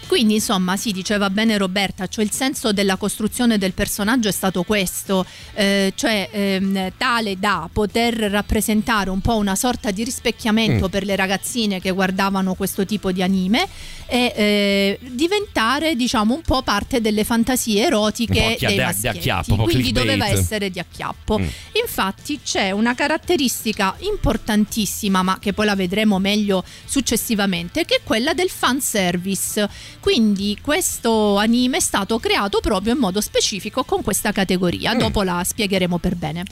Quindi insomma sì, diceva bene Roberta, cioè il senso della costruzione del personaggio è stato questo, eh, cioè ehm, tale da poter rappresentare un po' una sorta di rispecchiamento Mm. per le ragazzine che guardavano questo tipo di anime e eh, diventare diciamo un po' parte delle fantasie erotiche dei di- di maschietti. acchiappo, Quindi doveva essere di acchiappo. Mm. Infatti c'è una caratteristica importantissima, ma che poi la vedremo meglio successivamente, che è quella del fan service. Quindi questo anime è stato creato proprio in modo specifico con questa categoria. Mm. Dopo la spiegheremo per bene.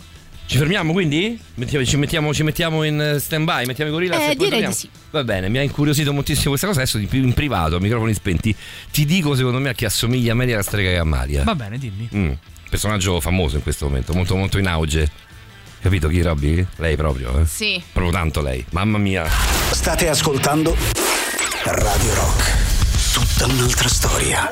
Ci fermiamo quindi? Mettiamo- ci, mettiamo, ci mettiamo in stand by, mettiamo i gorilla Eh, direi torniamo? di sì. Va bene, mi ha incuriosito moltissimo questa cosa. Adesso di più in privato, a microfoni spenti, ti dico secondo me a chi assomiglia meglio alla strega che a Maria. Va bene, dimmi. Mm, personaggio famoso in questo momento, molto molto in auge. Capito chi Robby? Lei proprio, eh? Sì. Proprio tanto lei. Mamma mia. State ascoltando Radio Rock. Tutta un'altra storia.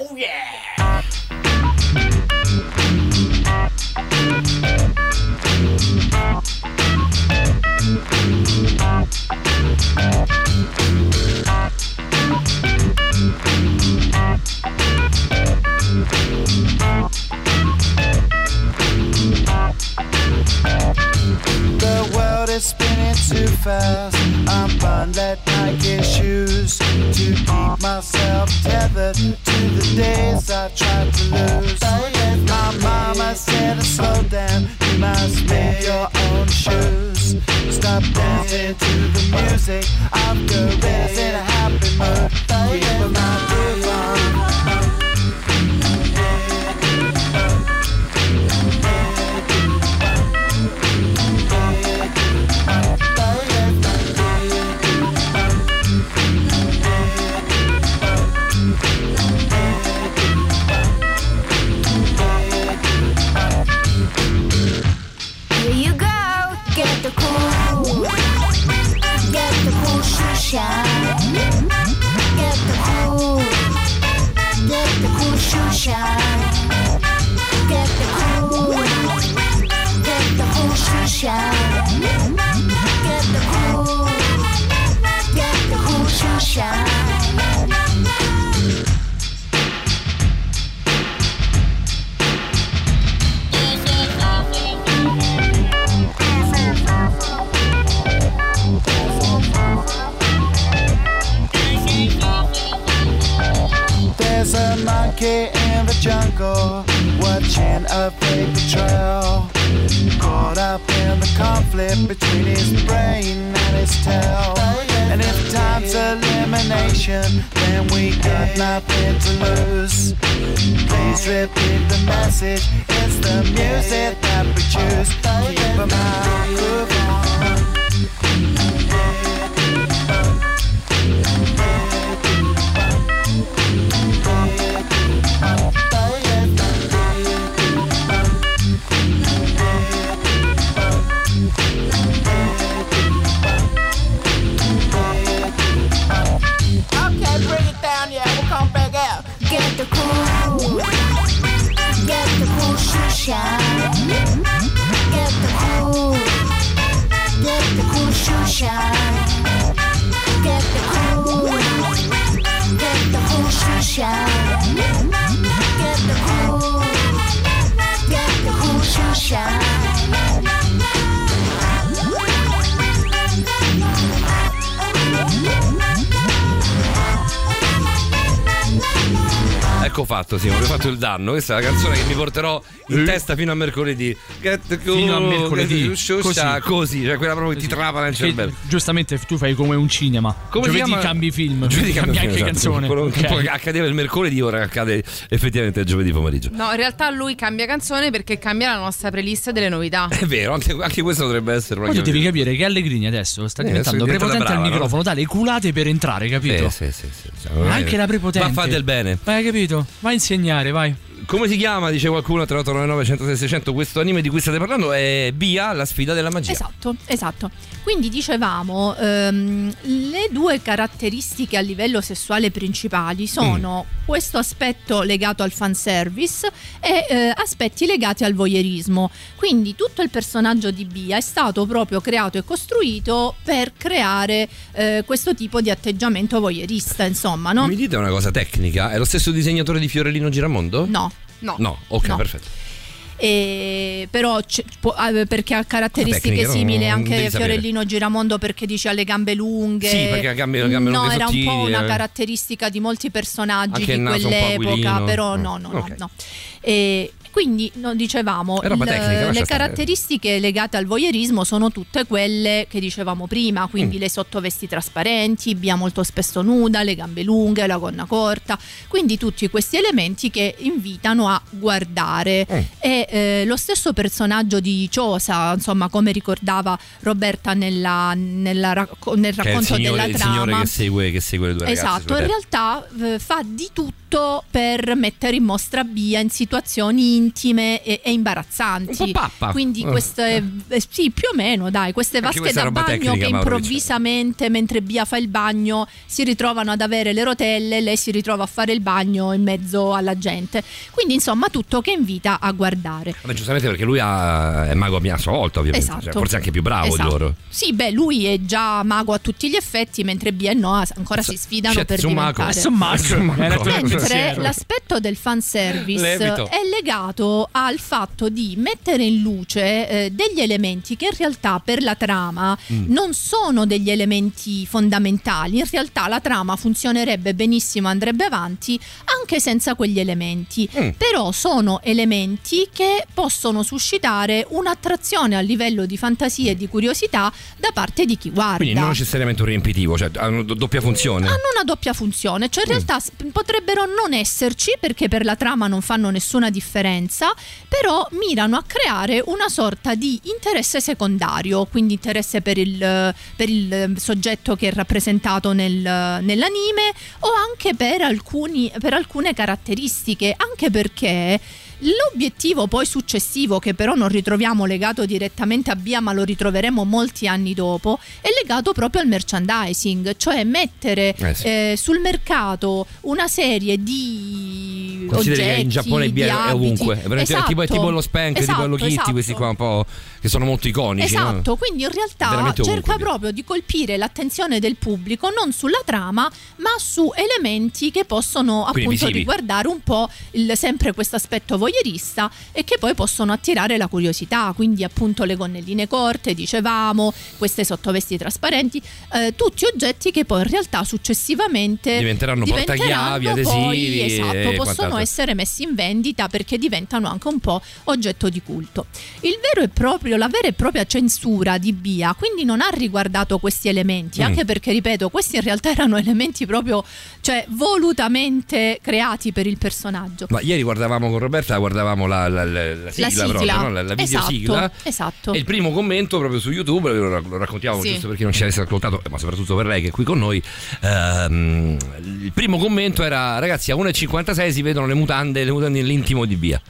The world is spinning too fast. I'm buying that Nike shoes to keep myself tethered to the days I tried to lose. My mama said to slow down. You must make your own shoes. Stop dancing to the music of gorillas in a happy mood. Keep my groove on. Get the cool, get the cool shoe shine. Get the cool, get the cool shoe shine. Get the cool, get the cool shoe shine. There's a monkey in the jungle watching a paper trail. Caught up in the conflict between his brain and his tail. And if time's elimination, then we got nothing to lose. Please repeat the message. It's the music that we choose. Keep a mind il danno. Questa è la canzone che mi porterò in testa fino a mercoledì. Fino a mercoledì. Così. così, cioè quella proprio che ti trapana nel cervello. giustamente tu fai come un cinema. Come giovedì chiama? cambi film, Giovedì cambi cambia anche esatto. canzone. Quello che Ok. poi accadeva il mercoledì, ora accade effettivamente il giovedì pomeriggio. No, in realtà lui cambia canzone perché cambia la nostra playlist delle novità. È vero, anche, anche questo dovrebbe essere una Ma tu devi capire che Allegrini adesso sta Eh, diventando prepotente brava, al no? microfono, dà le culate per entrare, capito? Sì, sì, sì, sì. Ma anche la prepotente. Ma fa del bene. Vai, capito? Vai a insegnare, vai. Come si chiama? Dice qualcuno 3899 106 600 questo anime di cui state parlando è Bia, la sfida della magia. Esatto, esatto. Quindi dicevamo, ehm, le due caratteristiche a livello sessuale principali sono Mm. questo aspetto legato al fanservice e eh, aspetti legati al voyeurismo. Quindi tutto il personaggio di Bia è stato proprio creato e costruito per creare eh, questo tipo di atteggiamento voyeurista, insomma, no? Mi dite una cosa tecnica? È lo stesso disegnatore di Fiorellino Giramondo? No, no. No, ok, No. perfetto. E- però può- eh, perché ha caratteristiche tecnica, non- simili non anche devi sapere. Fiorellino Giramondo perché dice ha le gambe lunghe Sì, perché ha gambe- gambe no lunghe era un po' sottili, una eh. caratteristica di molti personaggi di quell'epoca però no no no, no. E quindi no, dicevamo il- tecnica, le stare. caratteristiche legate al voyeurismo sono tutte quelle che dicevamo prima quindi Mm. le sottovesti trasparenti Bia molto spesso nuda le gambe lunghe la gonna corta quindi tutti questi elementi che invitano a guardare Mm. e eh, lo stesso personaggio di Ciosa, insomma, come ricordava Roberta nella- nella racco- nel il racconto signore, della il trama. signore che segue, che segue le due ragazze. Esatto, in realtà eh, fa di tutto per mettere in mostra Bia in situazioni intime e, e imbarazzanti. Un po' pappa. Quindi Eh. queste, eh, sì, più o meno, dai, queste vasche da bagno tecnica, che improvvisamente, mentre Bia fa il bagno, si ritrovano ad avere le rotelle, lei si ritrova a fare il bagno in mezzo alla gente. Quindi, insomma, tutto che invita a guardare. Vabbè, giustamente perché lui ha- è mago a sua volta, ovviamente. Esatto. Cioè, forse anche più bravo Esatto. di loro. Sì, beh, lui è già mago a tutti gli effetti, mentre Bia e Noah ancora si sfidano Shit, per su Marco. diventare. Su Marco. Su Marco. Hai ragione, Mentre l'aspetto del fanservice Levito. è legato al fatto di mettere in luce eh, degli elementi che in realtà per la trama Mm. non sono degli elementi fondamentali. In realtà la trama funzionerebbe benissimo, andrebbe avanti anche senza quegli elementi. Mm. Però sono elementi che possono suscitare un'attrazione a livello di fantasia e di curiosità da parte di chi guarda. Quindi non necessariamente un riempitivo, cioè hanno do- doppia funzione. Hanno una doppia funzione, cioè in Mm. realtà s- potrebbero non esserci perché per la trama non fanno nessuna differenza, però mirano a creare una sorta di interesse secondario, quindi interesse per il, per il eh, soggetto che è rappresentato nel- nell'anime o anche per, alcuni, per alcune caratteristiche, anche perché L'obiettivo poi successivo, che però non ritroviamo legato direttamente a Bia, ma lo ritroveremo molti anni dopo, è legato proprio al merchandising, cioè mettere Eh sì. eh, sul mercato una serie di Consideri oggetti, che in Giappone Bia è ovunque. È Esatto. tipo, è tipo lo Spank, tipo Esatto, lo Kitty, esatto. questi qua un po' che sono molto iconici. no? Esatto, quindi in realtà cerca proprio di colpire l'attenzione del pubblico non sulla trama, ma su elementi che possono Quindi appunto visivi. riguardare un po' il- sempre questo aspetto voyeurista e che poi possono attirare la curiosità, quindi appunto le gonnelline corte, dicevamo, queste sottovesti trasparenti, eh, tutti oggetti che poi in realtà successivamente Diventeranno portachiavi, poi, adesivi esatto, possono essere messi in vendita perché diventano anche un po' oggetto di culto. Il vero e proprio, la vera e propria censura di Bia quindi non ha riguardato questi elementi, Mm. anche perché ripeto, questi in realtà erano elementi proprio, cioè volutamente creati per il personaggio. Ma ieri guardavamo con Roberta, guardavamo la, la- la- la sigla, sigla. proprio, no? la, la Esatto, sigla. esatto. E il primo commento proprio su YouTube, lo, lo raccontiamo Sì. giusto per chi non ci avesse ascoltato, ma soprattutto per lei che è qui con noi. ehm, il primo commento era: ragazzi, a 1,56 si vedono le mutande, le mutande nell'intimo di Bia.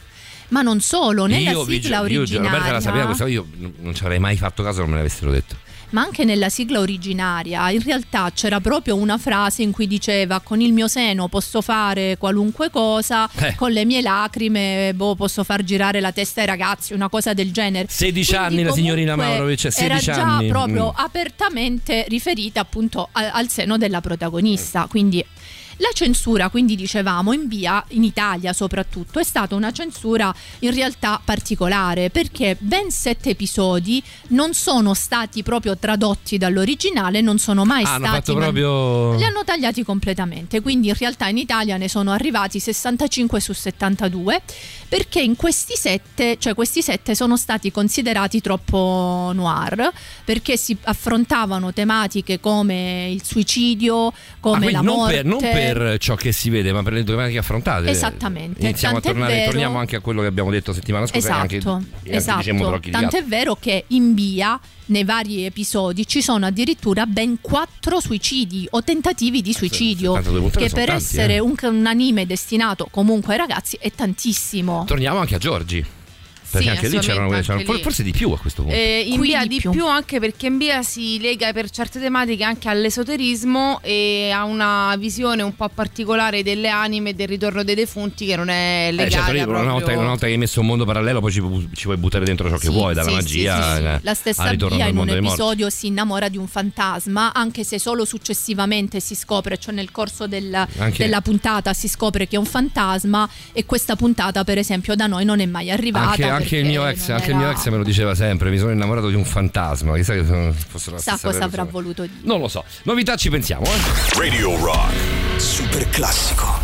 Ma non solo, nella io, sigla io, originaria. Roberta la sapeva questa, io non ci avrei mai fatto caso se non me l'avessero detto. Ma anche nella sigla originaria in realtà c'era proprio una frase in cui diceva con il mio seno posso fare qualunque cosa, Eh. con le mie lacrime boh, posso far girare la testa ai ragazzi, una cosa del genere. 16 anni la signorina Maurovic, 16 era già anni. proprio Mm. apertamente riferita appunto a- al seno della protagonista, quindi la censura, quindi dicevamo, in via, in Italia soprattutto, è stata una censura in realtà particolare perché ben sette episodi non sono stati proprio tradotti dall'originale, non sono mai Ah, stati... man- proprio- Li hanno tagliati completamente, quindi in realtà in Italia ne sono arrivati 65 su 72 perché in questi sette, cioè questi sette sono stati considerati troppo noir perché si affrontavano tematiche come il suicidio, Ah, come quindi la morte. per, non per per ciò che si vede, ma per le tematiche affrontate. Esattamente, Iniziamo a tant'è tornare, vero- torniamo anche a quello che abbiamo detto settimana scorsa. e anche, Esatto, e anche dicemmo esatto. Rocchi di Tanto è Gatto. vero che in via, nei vari episodi, ci sono addirittura ben quattro suicidi o tentativi di suicidio. 72 puntate Che per tanti, essere eh. un, un anime destinato comunque ai ragazzi è tantissimo. Torniamo anche a Giorgi. Perché Sì, anche lì c'erano, assolutamente, c'erano- anche lì. forse di più a questo punto. Eh, in Qui via di di più. più. anche perché in via si lega per certe tematiche anche all'esoterismo e a una visione un po' particolare delle anime e del ritorno dei defunti che non è Eh, legata certo, lì, proprio... una, volta, una volta che hai messo un mondo parallelo, poi ci, ci puoi buttare dentro ciò che Sì, vuoi, dalla sì, magia sì, sì, sì. eh, La stessa via in un episodio si innamora di un fantasma, anche se solo successivamente si scopre, cioè nel corso del- Anche- della puntata si scopre che è un fantasma e questa puntata per esempio da noi non è mai arrivata. Anche, anche il mio ex, anche il mio ex me lo diceva sempre: mi sono innamorato di un fantasma. Chissà che fossero la Sa cosa persona. avrà voluto dire. Non lo so. Novità ci pensiamo, eh. Radio Rock. Super classico.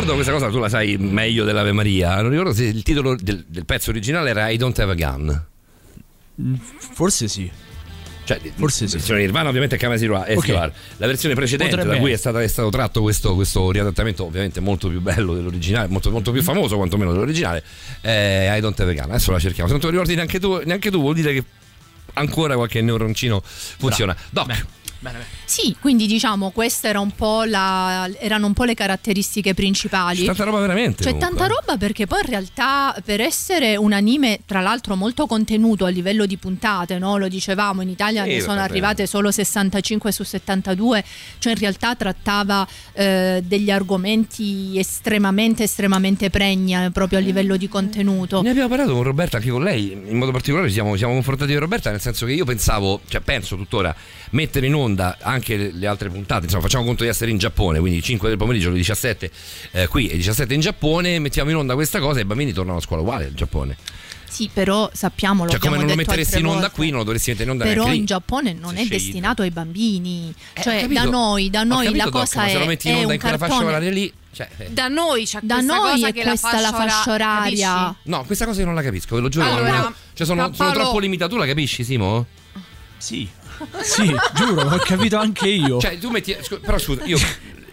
Ricordo questa cosa, tu la sai meglio dell'Ave Maria. Non ricordo se il titolo del, del pezzo originale era I Don't Have a Gun. Forse sì. Cioè, Forse la versione Nirvana ovviamente è Kamasiro Ok. La versione precedente Potrebbe da cui è, stata- è stato tratto questo, questo riadattamento ovviamente molto più bello dell'originale, molto, molto più famoso quantomeno dell'originale, è I Don't Have a Gun. Adesso la cerchiamo. Se non te lo ricordi neanche tu, neanche tu vuol dire che ancora qualche neuroncino funziona. Doc, Sì, quindi diciamo queste era un po' la- erano un po' le caratteristiche principali. C'è tanta roba veramente. C'è comunque. tanta roba perché poi in realtà per essere un anime tra l'altro molto contenuto a livello di puntate, no? lo dicevamo, in Italia Sì, ne sono arrivate solo 65 su 72, cioè in realtà trattava eh, degli argomenti estremamente estremamente pregni eh, proprio a livello di contenuto. Ne abbiamo parlato con Roberta, anche con lei, in modo particolare ci siamo, siamo confrontati con Roberta, nel senso che io pensavo, cioè penso tuttora, mettere in onda anche le, le altre puntate, insomma facciamo conto di essere in Giappone, quindi 5 del pomeriggio, le 17 eh, qui e 17 in Giappone, mettiamo in onda questa cosa e i bambini tornano a scuola uguale in Giappone. Sì, però sappiamolo, Cioè come non lo metteresti in onda volte. qui, non lo dovresti mettere in onda Però neanche in. Giappone non è scegli- destinato ai bambini. Eh, Cioè, da noi, da noi capito, la Doc, cosa ma è, se lo metti in onda un in quella fascia cartone. oraria lì, cioè, eh. Da noi c'è Da questa noi cosa è che questa la fascia, oraria. capisci? No, questa cosa io non la capisco, ve lo giuro. Allora, non- cioè sono, sono Paolo- troppo limitato, tu la capisci Simo? Sì. Sì, giuro, l'ho capito anche io. Cioè tu metti, scu- però scusa, io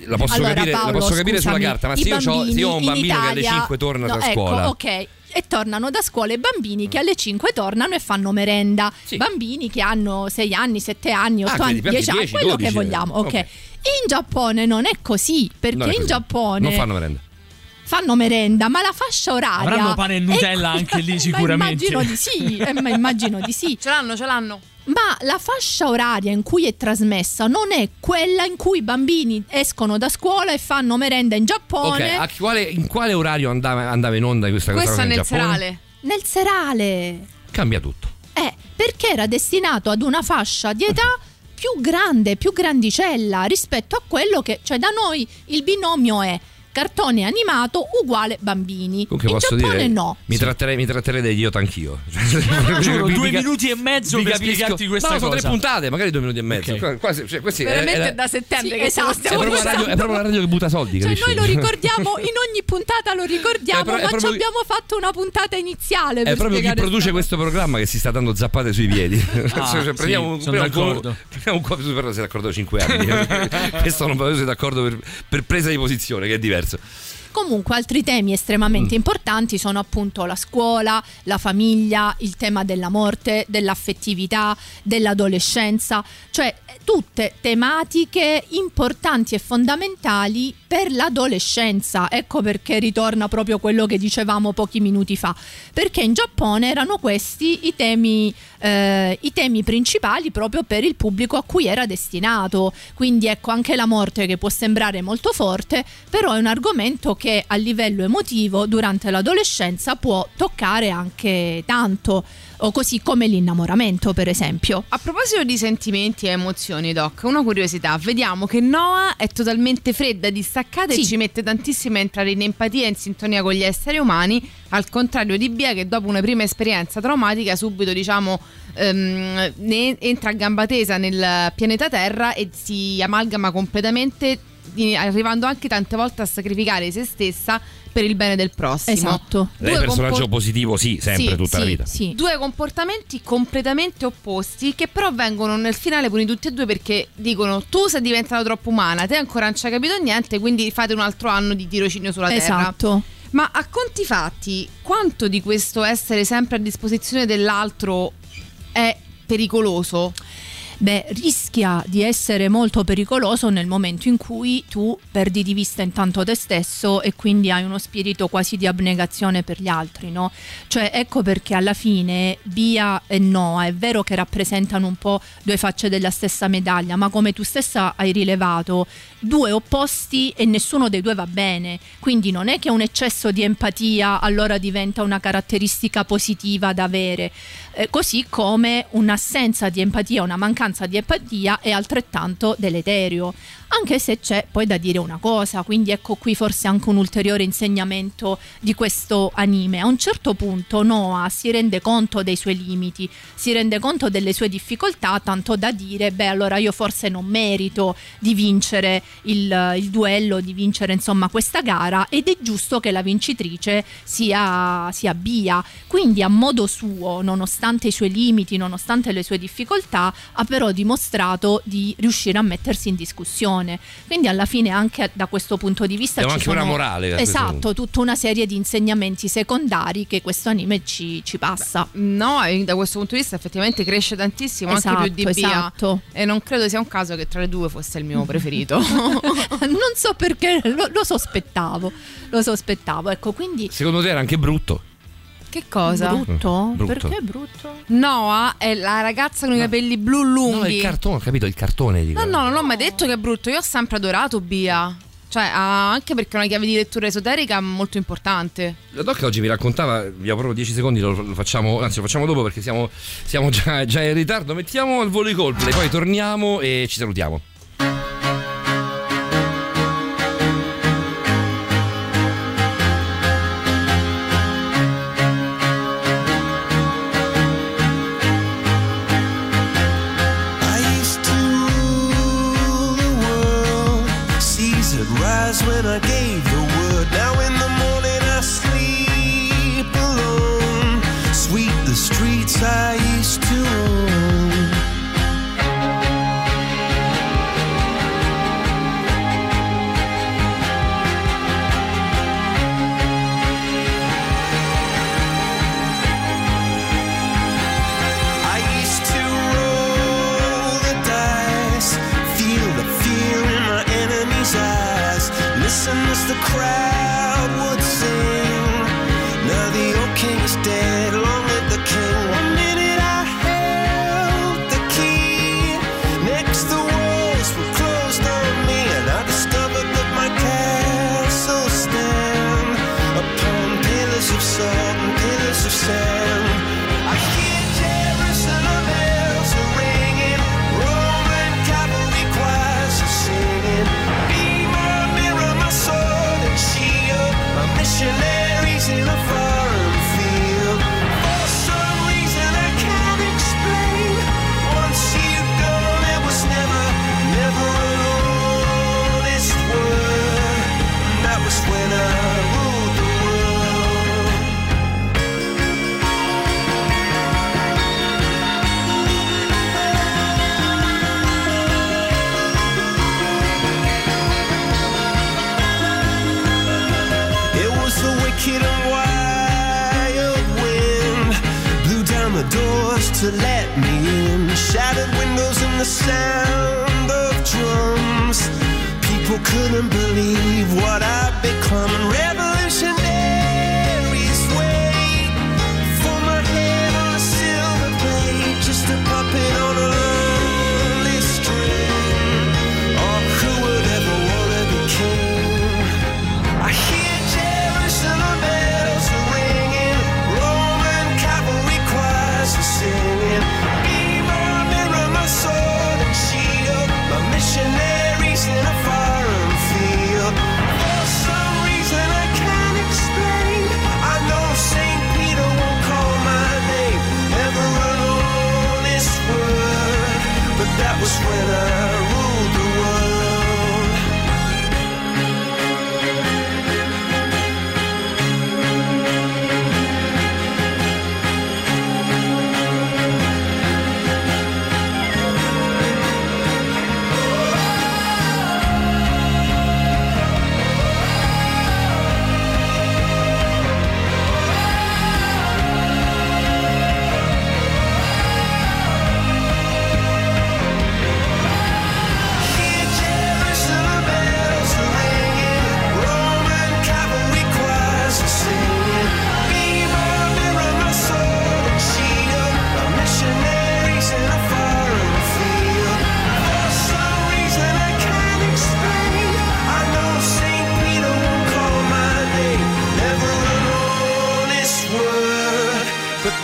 la posso Allora, capire, Paolo, la posso capire sulla scusami, carta, ma se io, c'ho- se io ho un bambini bambino in che alle Italia- 5 torna No, da ecco, scuola. ok. E tornano da scuola i bambini che alle 5 tornano e fanno merenda. Bambini che hanno 6 anni, 7 anni, 8 Ah, anni, quindi 10 anni, 10, quello 12, che vogliamo. Ok. ok. In Giappone non è così, perché è in così. Giappone non fanno merenda. fanno merenda, ma la fascia oraria. Avranno pane e Nutella anche lì Ma sicuramente. immagino di sì, eh, ma immagino di sì. Ce l'hanno, ce l'hanno. Ma la fascia oraria in cui è trasmessa non è quella in cui i bambini escono da scuola e fanno merenda in Ok, Giappone. a quale- in quale orario andava, andava in onda questa, questa cosa in Giappone? Nel serale. Cambia tutto. Eh, perché era destinato ad una fascia di età più grande, più grandicella rispetto a quello che, cioè da noi il binomio è cartone animato uguale bambini. Comunque In posso Giappone dire, no. mi, tratterei, mi tratterei da idiota anch'io. Giuro, Vi- due minuti e mezzo vi per capisco. spiegarti questa no, sono cosa. tre puntate, magari due minuti e mezzo. Ok. Qua- quasi- cioè, questi è- Veramente è, è da settembre Sì, che esatto. è stiamo proprio la radio, è proprio la radio che butta soldi, Cioè, noi lo ricordiamo in ogni puntata, lo ricordiamo, È pro- è ma ci proprio- abbiamo fatto una puntata iniziale. È proprio chi produce questo programma che si sta dando zappate sui piedi. Ah, Cioè, sì, prendiamo un, sono prendiamo un co- d'accordo. prendiamo un co- però sei d'accordo da 5 anni. Questo non sei d'accordo per, per presa di posizione, che è diverso. Comunque altri temi estremamente Mm. importanti sono appunto la scuola, la famiglia, il tema della morte, dell'affettività, dell'adolescenza, cioè tutte tematiche importanti e fondamentali per l'adolescenza. Ecco perché ritorna proprio quello che dicevamo pochi minuti fa, perché in Giappone erano questi i temi, eh, i temi principali proprio per il pubblico a cui era destinato. Quindi ecco anche la morte che può sembrare molto forte, però è un argomento che a livello emotivo durante l'adolescenza può toccare anche tanto, o così come l'innamoramento per esempio. A proposito di sentimenti e emozioni, Doc, una curiosità. Vediamo che Noah è totalmente fredda, distaccata e Sì. ci mette tantissimo a entrare in empatia e in sintonia con gli esseri umani, al contrario di Bia che dopo una prima esperienza traumatica subito, diciamo, ehm, ne entra a gamba tesa nel pianeta Terra e si amalgama completamente, arrivando anche tante volte a sacrificare se stessa per il bene del prossimo. Esatto. Lei è Due personaggio compor- positivo, sì, sempre, Sì, tutta la sì, vita. Due comportamenti completamente opposti che però vengono nel finale puniti tutti e due perché dicono tu sei diventata troppo umana, te ancora non ci hai capito niente, quindi fate un altro anno di tirocinio sulla terra. Esatto. Ma a conti fatti, quanto di questo essere sempre a disposizione dell'altro è pericoloso? Beh, rischia di essere molto pericoloso nel momento in cui tu perdi di vista intanto te stesso e quindi hai uno spirito quasi di abnegazione per gli altri, no? Cioè, ecco perché alla fine Bia e Noah è vero che rappresentano un po' due facce della stessa medaglia, ma come tu stessa hai rilevato, due opposti e nessuno dei due va bene. Quindi non è che un eccesso di empatia allora diventa una caratteristica positiva da avere. Eh, così come un'assenza di empatia, una mancanza di empatia è altrettanto deleterio. Anche se c'è poi da dire una cosa, quindi ecco qui forse anche un ulteriore insegnamento di questo anime. A un certo punto Noah si rende conto dei suoi limiti, si rende conto delle sue difficoltà, tanto da dire, beh allora io forse non merito di vincere il, il duello, di vincere insomma questa gara ed è giusto che la vincitrice sia, sia Bia. Quindi a modo suo, nonostante i suoi limiti, nonostante le sue difficoltà, ha però dimostrato di riuscire a mettersi in discussione. Quindi alla fine anche da questo punto di vista Abbiamo ci anche una sono- morale a questo Esatto, tutta una serie di insegnamenti secondari che questo anime ci, ci passa. No, e da questo punto di vista effettivamente cresce tantissimo, anche Esatto, più di Bia. esatto. E non credo sia un caso che tra le due fosse il mio preferito. non so perché lo, lo sospettavo, lo sospettavo. Ecco, quindi Secondo te era anche brutto? Che cosa? Brutto? Mm, brutto. Perché brutto? Noah è la ragazza con i capelli blu lunghi. No, il cartone, ho capito, il cartone dico. No, no, non ho mai detto che è brutto. Io ho sempre adorato Bia. Cioè, anche perché è una chiave di lettura esoterica molto importante. La doc oggi mi raccontava, abbiamo proprio 10 secondi, lo, lo facciamo, anzi lo facciamo dopo perché siamo, siamo già, già in ritardo. Mettiamo al volo i colpi, poi torniamo e ci salutiamo. When I gave to let me in. Shattered windows and the sound of drums. People couldn't believe what I'd become. Revolutionaries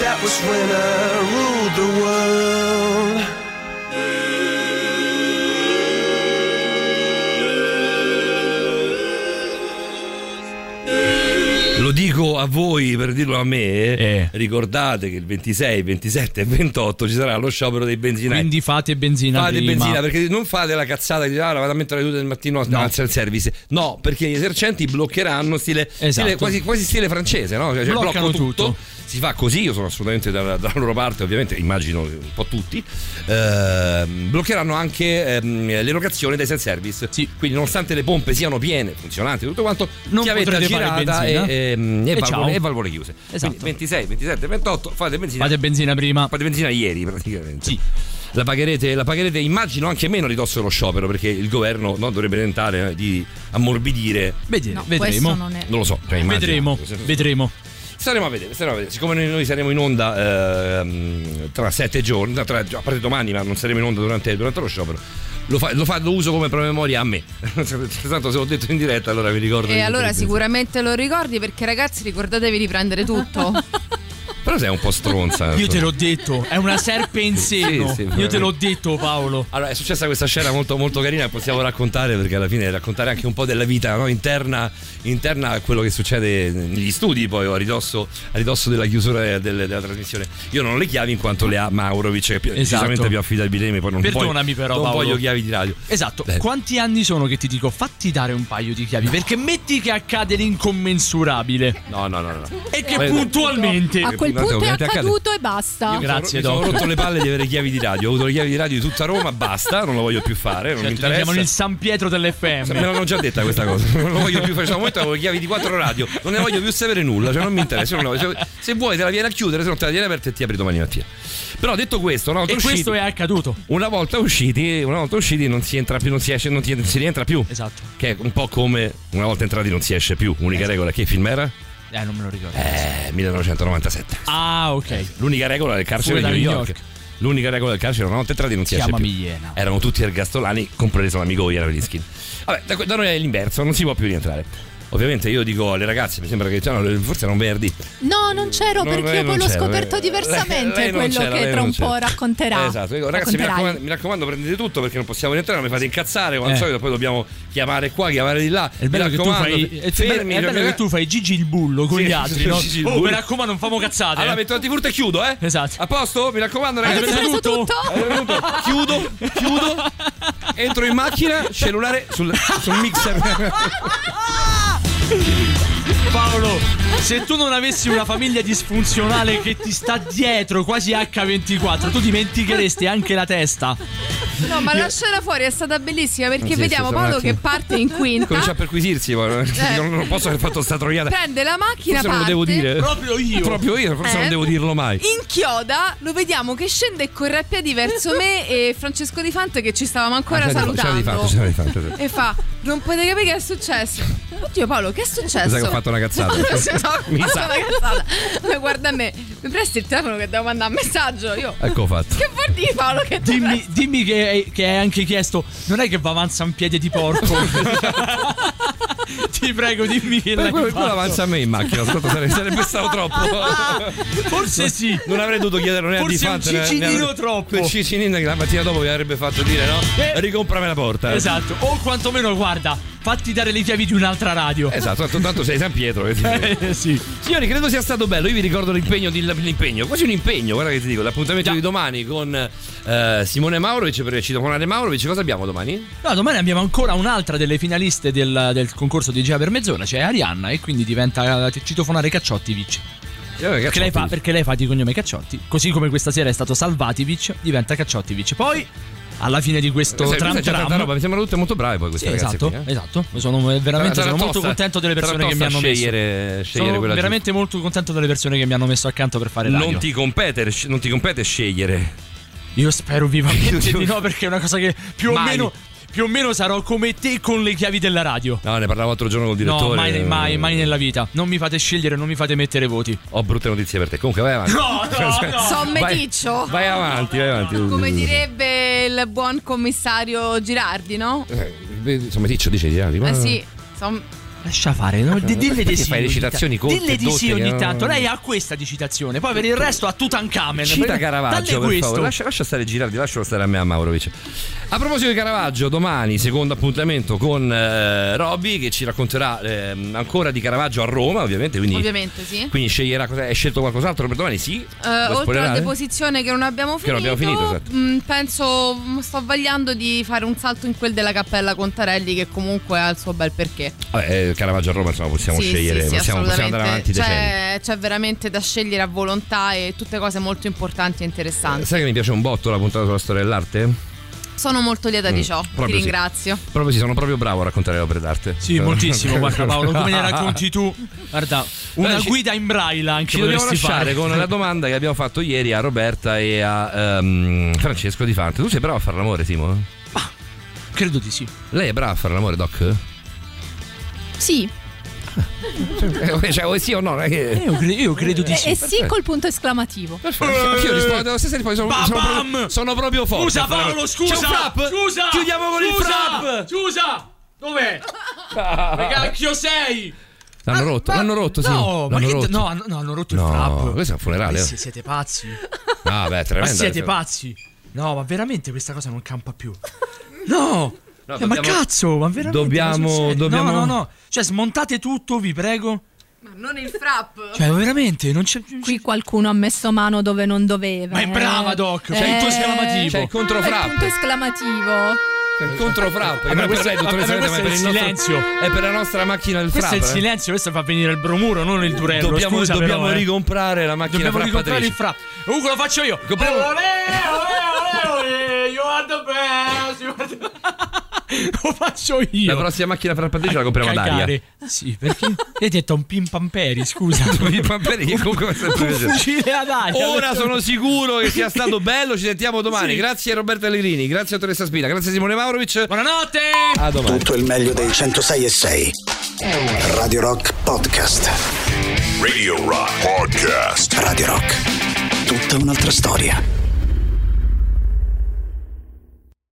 that was when I ruled the world. Lo dico a voi per dirlo a me, ricordate che il 26, 27 e 28 ci sarà lo sciopero dei benzinai. Quindi fate benzina Fate prima. benzina perché non fate la cazzata di dire ah, la vado a mettere 2 del mattino No. al self-service. No, perché gli esercenti bloccheranno stile, Esatto. stile- quasi, quasi stile francese, no? Cioè, cioè, Bloccano blocco tutto. tutto. Si fa così, io sono assolutamente dalla, dalla loro parte, ovviamente immagino un po' tutti, ehm, bloccheranno anche ehm, l'erogazione dei self-service. Quindi nonostante le pompe siano piene, funzionanti, tutto quanto, Non chiavetta girata e, benzina. ehm, e E valvole, e valvole chiuse. Esatto. Quindi 26, 27, 28, fate benzina. Fate benzina prima. Fate benzina ieri praticamente. La pagherete, la pagherete, immagino, anche meno ridosso dello sciopero perché il governo no, dovrebbe tentare eh, di ammorbidire. Vedi- No, vedremo. questo non è- Non lo so, cioè, immagino. Vedremo, vedremo. Staremo a vedere, staremo a vedere. Siccome noi, saremo in onda ehm, tra sette giorni, tra, a parte domani, ma non saremo in onda durante, durante lo sciopero. Lo, fa- lo, fa- lo uso come promemoria a me. Tanto se l'ho detto in diretta, allora vi ricordo. E allora sicuramente lo ricordi perché ragazzi ricordatevi di prendere tutto. Però sei un po' stronza. Io te l'ho detto, è una serpe in seno. Sì, sì, Io te l'ho detto, Paolo. Allora, è successa questa scena molto, molto carina possiamo raccontare perché alla fine raccontare anche un po' della vita no? interna, interna a quello che succede negli studi poi a ridosso, a ridosso della chiusura del- della trasmissione. Io non ho le chiavi in quanto le ha Maurovic, che è più, Esatto. decisamente più affidabile di me, poi non Perdonami voglio, però, non Paolo. voglio chiavi di radio. Esatto, Beh. quanti anni sono che ti dico fatti dare un paio di chiavi? Perché metti che accade l'incommensurabile. No, no, no, no. E che Beh, puntualmente. A quel Tanto punto è accade. accaduto e basta. Io mi sono- mi sono rotto le palle di avere chiavi di radio. Ho avuto le chiavi di radio di tutta Roma, basta, non lo voglio più fare, non mi Certo, siamo interessa. il San Pietro dell'FM. Me l'hanno già detta questa cosa, non lo voglio più fare. C'è un momento avevo le chiavi di quattro radio, non ne voglio più sapere nulla, cioè non mi interessa. non lo- se, se vuoi te la vieni a chiudere, se non te la tieni aperta e ti apri domani mattina. Però detto questo, una volta E usciti, questo è accaduto. una volta usciti, una volta usciti non si entra più, non si esce, non ti- si rientra più. Esatto. Che è un po' come una volta entrati non si esce più. Unica regola, che film era? Eh, non me lo ricordo. Eh, 1997. Ah, ok. L'unica regola del carcere di New New York. L'unica regola del carcere, una volta entrati non si esce più. Iena. Erano tutti ergastolani, compreso l'amico Iena Veliskin. Vabbè, da, da noi è l'inverso, non si può più rientrare. Ovviamente io dico alle ragazze, mi sembra che cioè, forse era un venerdì. No, non c'ero No, perché io poi l'ho c'era, scoperto lei- diversamente, lei quello c'era, che tra un po' racconterà. Esatto, dico, ragazzi, mi raccomando, mi raccomando, prendete tutto perché non possiamo rientrare, mi fate incazzare come al Eh. solito, poi dobbiamo chiamare qua, chiamare di là. È bello, mi che tu, fai, è fermi, bello cioè, che tu fai Gigi il bullo con Sì, gli altri, no? Gigi il Oh, bullo. mi raccomando, non famo cazzate. Allora eh. metto l'antifurto e chiudo, eh? Esatto. A posto? Mi raccomando, Avete ragazzi. preso tutto? Avete venuto? Chiudo, chiudo, entro in macchina, cellulare sul, sul mixer. Thank you. Paolo, se tu non avessi una famiglia disfunzionale che ti sta dietro quasi H24, tu dimenticheresti anche la testa. No, ma la scena fuori è stata bellissima perché Sì, vediamo Paolo che parte in quinta. Comincia a perquisirsi, poi. Io non posso aver fatto sta troiata. Prende la macchina, Forse non lo parte, devo dire. Proprio io. Proprio io, forse Eh? non devo dirlo mai. Inchioda, lo vediamo che scende e corre a piedi verso me e Francesco Di Fante che ci stavamo ancora Ah, c'era di- c'era di salutando. fatto, di fatto. E fa: Non potete capire che è successo. Oddio, Paolo, che è successo? Fatto una cazzata. No, Mi fatto sa. una cazzata. Ma guarda a me, mi presti il telefono che devo mandare un messaggio? Io. Ecco fatto. Che vuol dire Paolo che Dimmi, dimmi che, hai- che hai anche chiesto, non è che va avanza un piede di porco. Ti prego, dimmi che l'hai quello, quello fatto. avanza a me in macchina, ascolta, sarebbe, sarebbe stato troppo. Forse sì. Non avrei dovuto chiedere né a Forse Di un Fante né- né cicinino troppo. Quel cicinino che la mattina dopo vi avrebbe fatto dire no? Eh. Ricomprami la porta. Esatto, o quantomeno guarda, fatti dare le chiavi di un'altra radio. Esatto, tanto, sei San Pietro. Eh, sì. Signori, credo sia stato bello. Io vi ricordo l'impegno, di- l'impegno quasi un impegno. Guarda che ti dico, l'appuntamento di domani con eh, Simone Maurovic per citofonare Maurovic. Cosa abbiamo domani? No, domani abbiamo ancora un'altra delle finaliste del, del concorso di Gea per mezz'ora, c'è Arianna e quindi diventa citofonare Cacciotti-Vic. Perché lei, fa, perché lei fa di cognome Cacciotti, così come questa sera è stato Salvativic, diventa Cacciotti-Vic. Poi, alla fine di questo Questa- tram tram... roba, mi sembrano tutte molto brave poi queste Sì, esatto, qui, eh. esatto. Sono veramente Sarà sono molto contento delle persone che mi hanno scegliere- messo. scegliere sono veramente molto contento delle persone che mi hanno messo accanto per fare radio. Non ti, compete, non ti compete scegliere. Io spero vivamente di no, perché è una cosa che più o Mai. meno. Più o meno sarò come te con le chiavi della radio. No, ne parlavo l'altro giorno col direttore. No, mai, mai, mai nella vita. Non mi fate scegliere, non mi fate mettere voti. Ho brutte notizie per te. Comunque, vai avanti. No, no, no. Son Vai- meticcio. Vai avanti, vai avanti. Come direbbe il buon commissario Girardi, no? Eh, Insomma, Ticcio dice di Eh sì, son- Lascia fare, no? D- dille di Perché sì. fai le citazioni corte Dille di sì ogni tanto. Lei ha questa di citazione. Poi per il resto ha Tutankhamen. Cita Caravaggio, per questo. favore. Lascia, lascia stare Girardi, lascialo stare a me a Maurovic. A proposito di Caravaggio, domani secondo appuntamento con eh, Robby che ci racconterà ehm, ancora di Caravaggio a Roma, ovviamente. Quindi, Ovviamente sì. quindi sceglierà cosa. Hai scelto qualcos'altro per domani? Sì. Eh, Vuoi oltre alla deposizione che non abbiamo Che non finito, abbiamo finito, esatto. mh, penso mh, sto vagliando di fare un salto in quel della Cappella Contarelli che comunque ha il suo bel perché. Vabbè, eh, Caravaggio a Roma, insomma, possiamo Sì, scegliere, sì, sì, possiamo, possiamo andare avanti assolutamente. decenni. c'è, c'è veramente da scegliere a volontà e tutte cose molto importanti e interessanti. Sai che mi piace un botto la puntata sulla storia dell'arte? Sono molto lieta di Mm, ciò, ti proprio sì. ringrazio. Proprio sì, sono proprio bravo a raccontare le opere d'arte. Sì, moltissimo, guarda Paolo, come ne racconti tu? Guarda, una Beh, guida in braille anche Ci dobbiamo lasciare fare. con la domanda che abbiamo fatto ieri a Roberta e a ehm, Francesco Di Fante. Tu sei bravo a fare l'amore, Timo? Credo di sì. Lei è brava a fare l'amore, Doc? Sì, Eh, cioè, o sì o no? che- Io, cre- io credo di e, sì. e sì col punto esclamativo. Anch'io rispondo alla stessa risposta. Sono, sono, proprio, sono proprio forte. Scusa Paolo, scusa! C'è un flap? Scusa! Chiudiamo con il Scusa! flap! Scusa! Dov'è? Che cacchio sei? L'hanno rotto, l'hanno rotto, sì. No, ma l'hanno che rotto. no, hanno- no, hanno rotto No, il flap. questo è un funerale, Ma eh. sì, siete pazzi. Ah, beh, Ma tremenda. siete pazzi. No, ma veramente questa cosa non campa più. No! No, Eh, ma dobbiamo- cazzo, ma veramente dobbiamo- ma dobbiamo- No, no, no. Cioè, smontate tutto, vi prego. Ma non il frap. Cioè, veramente, non c'è Qui qualcuno ha messo mano dove non doveva. Ma è eh. brava, Doc. C'è il Eh. punto esclamativo. C'è il controfrap. Il punto esclamativo. Il controfrap. Eh, ma questo- dottoressa, eh, ma ma questo per è il nostro- silenzio. È per la nostra macchina del Questo frap. è il eh. silenzio, questo fa venire il bromuro, non il durello. Dobbiamo, Scusa, dobbiamo però, eh. ricomprare la macchina Dobbiamo ricomprare il frapp. Comunque lo faccio io. Compriamo- Olè, olè, olè, olè, You are the best. you are the- Lo faccio io. La prossima macchina frappatrice la compriamo ad aria. Sì, perché? Io ti ho detto un pimpamperi, scusa. I pamperi che comunque mi sempre Un piaciuto. fucile ad aria. Ora sono sicuro che sia stato bello. Ci sentiamo domani. Sì. Grazie a Roberto Allegrini, grazie a Teresa Spina, grazie a Simone Maurovic. Buonanotte. A domani. Tutto il meglio dei 106 e 6. Radio Rock Podcast. Radio Rock Podcast. Radio Rock. Tutta un'altra storia.